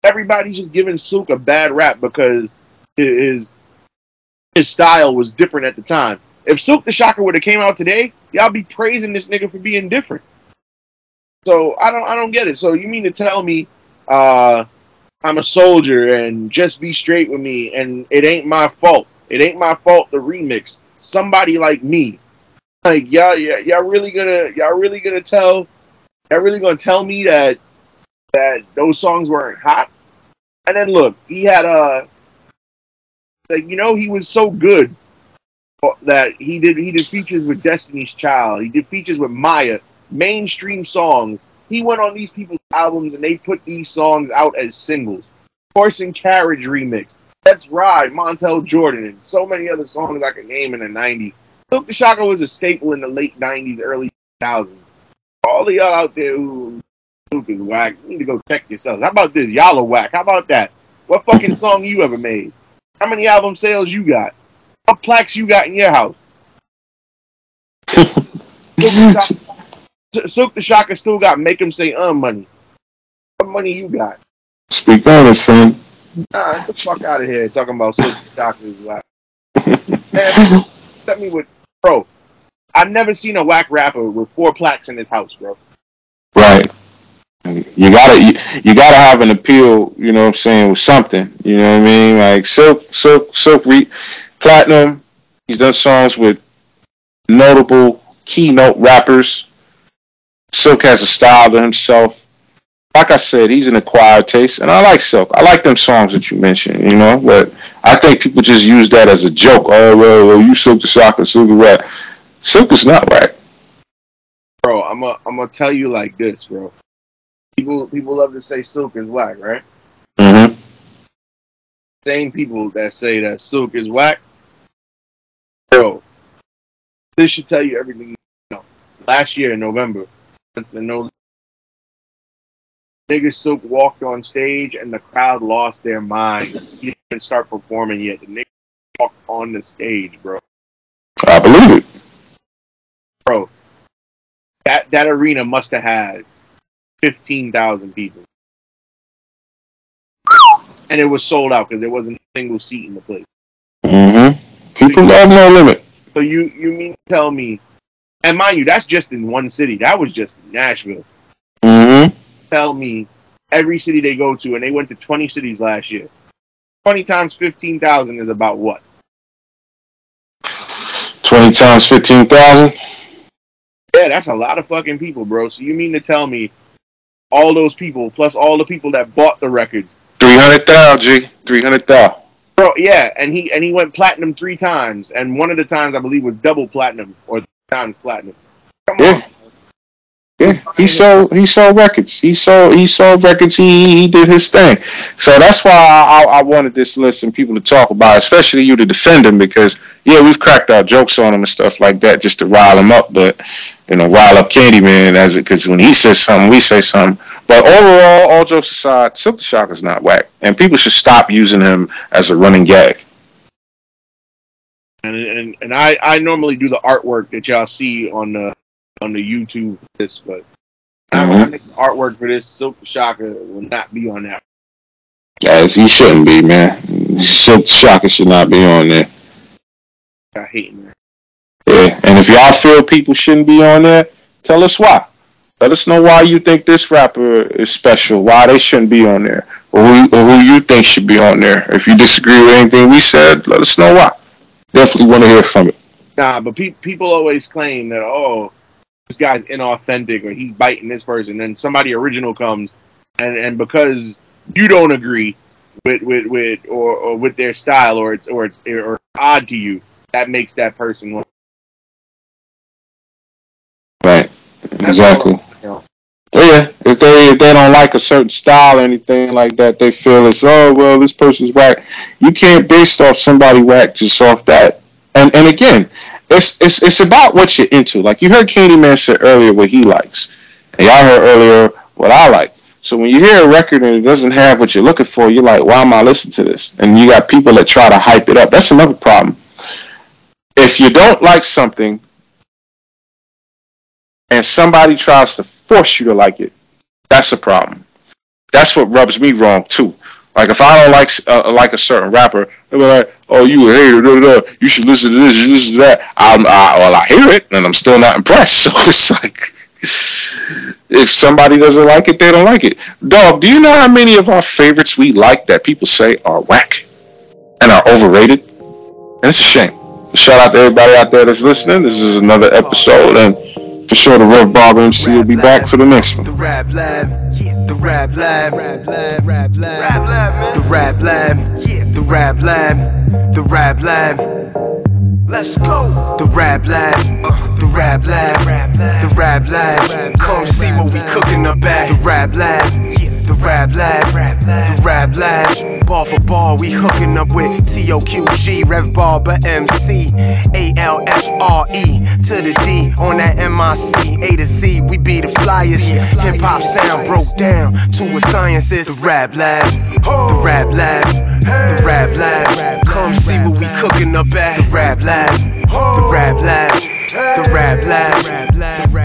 everybody's just giving Silk a bad rap because his his style was different at the time. If Silk the Shocker would have came out today, y'all be praising this nigga for being different. So I don't I don't get it. So you mean to tell me uh I'm a soldier and just be straight with me and it ain't my fault. It ain't my fault the remix. Somebody like me. Like y'all y'all, y'all really gonna y'all really gonna tell y'all really gonna tell me that that those songs weren't hot? And then look, he had a like you know he was so good uh, that he did he did features with Destiny's Child. He did features with Mya, mainstream songs. He went on these people's albums and they put these songs out as singles. Horse and Carriage remix. Let's Ride, Montel Jordan, and so many other songs I can name in the 90s. Silk the Shocker was a staple in the late 90s, early 2000s. All of y'all out there who Silk is whack, you need to go check yourselves. How about this? Y'all are whack. How about that? What fucking song you ever made? How many album sales you got? What plaques you got in your house? Silk the Shocker- Silk the Shocker still got make him say uh money. What money you got? Speak honest, son. Nah, get the fuck out of here talking about Silk the Shocker is whack. Man, let me with bro. I've never seen a whack rapper with four plaques in his house, bro. Right. You gotta you, you gotta have an appeal, you know what I'm saying, with something. You know what I mean? Like Silk Silk Silk re, Platinum, he's done songs with notable keynote rappers. Silk has a style to himself. Like I said, he's an acquired taste, and I like Silk. I like them songs that you mentioned, you know, but I think people just use that as a joke. Oh, well, well you Silk the Shocker, Silk the Rap. Silk is not right. Bro, I'm gonna I'm gonna tell you like this, bro. People people love to say Silk is whack, right? Mm-hmm. Same people that say that Silk is whack, bro. This should tell you everything you know. Last year in November, the no Nigga Silk walked on stage and the crowd lost their mind. He didn't start performing yet. The nigga walked on the stage, bro. I believe it. Bro, that that arena must have had fifteen thousand people, and it was sold out because there wasn't a single seat in the place. Mm-hmm. People love no limit. So you you mean to tell me? And mind you, that's just in one city. That was just Nashville. Mm-hmm. Tell me, every city they go to, and they went to twenty cities last year. Twenty times fifteen thousand is about what? Twenty times fifteen thousand. Yeah, that's a lot of fucking people, bro. So you mean to tell me all those people plus all the people that bought the records, Three hundred thousand, G. Three hundred thousand. bro? Yeah, and he and he went platinum three times, and one of the times I believe was double platinum or platinum. Come Yeah. on, Yeah, he sold he sold records. He sold he sold records. He he did his thing. So that's why I, I, wanted this list and people to talk about, it, especially you to defend him because yeah, we've cracked our jokes on him and stuff like that just to rile him up, but you know, rile up Candyman as it because when he says something, we say something. But overall, all jokes aside, Silkk the Shocker's not whack, and people should stop using him as a running gag. And and and I I normally do the artwork that y'all see on the on the YouTube this, but Mhm. make the artwork for this Silkk Shocker will not be on that. As he shouldn't be, man. Silkk Shocker should not be on there. I hate man. Yeah, and if y'all feel people shouldn't be on there, tell us why. Let us know why you think this rapper is special, why they shouldn't be on there, or who, or who you think should be on there. If you disagree with anything we said, let us know why. Definitely want to hear from it. Nah, but pe- people always claim that oh, this guy's inauthentic or he's biting this person. Then somebody original comes, and and because you don't agree with with, with or, or with their style or it's or it's or odd to you, that makes that person. Right. Exactly. Know, Yeah, if they if they don't like a certain style or anything like that, they feel it's oh well this person's whack. You can't base off somebody whack just off that. And and again, it's it's it's about what you're into. Like you heard Candyman say earlier what he likes, and y'all heard earlier what I like. So when you hear a record and it doesn't have what you're looking for, you're like, why am I listening to this? And you got people that try to hype it up. That's another problem. If you don't like something and somebody tries to force you to like it, that's a problem. That's what rubs me wrong too. Like if I don't like uh, like a certain rapper, they'll be like, "Oh, you a hater? You should listen to this, you listen to that." I'm, I, well, I hear it, and I'm still not impressed. So it's like, if somebody doesn't like it, they don't like it. Dog, do you know how many of our favorites we like that people say are whack and are overrated? And it's a shame. Shout out to everybody out there that's listening. This is another episode, and for sure, the Rev Barber MC will be back for the next one. The rap lab, yeah. The rap lab, rap lab, rap lab, rap lab, man. The rap lab, yeah. The rap lab, the rap lab. Let's go. The rap lab, uh, the rap lab, the rap lab. Come see what we cooking up at. The rap lab. The rap lab, the rap lab. Ball for ball, we hooking up with TOQG, Rev Barber MC, A L F R E to the D on that MIC, A to Z. We be the flyers. Hip hop sound broke down to a science is the rap lab, the rap lab, the rap lab. Come see what we cooking up at. The rap lab, the rap lab, the rap lab, the rap lab.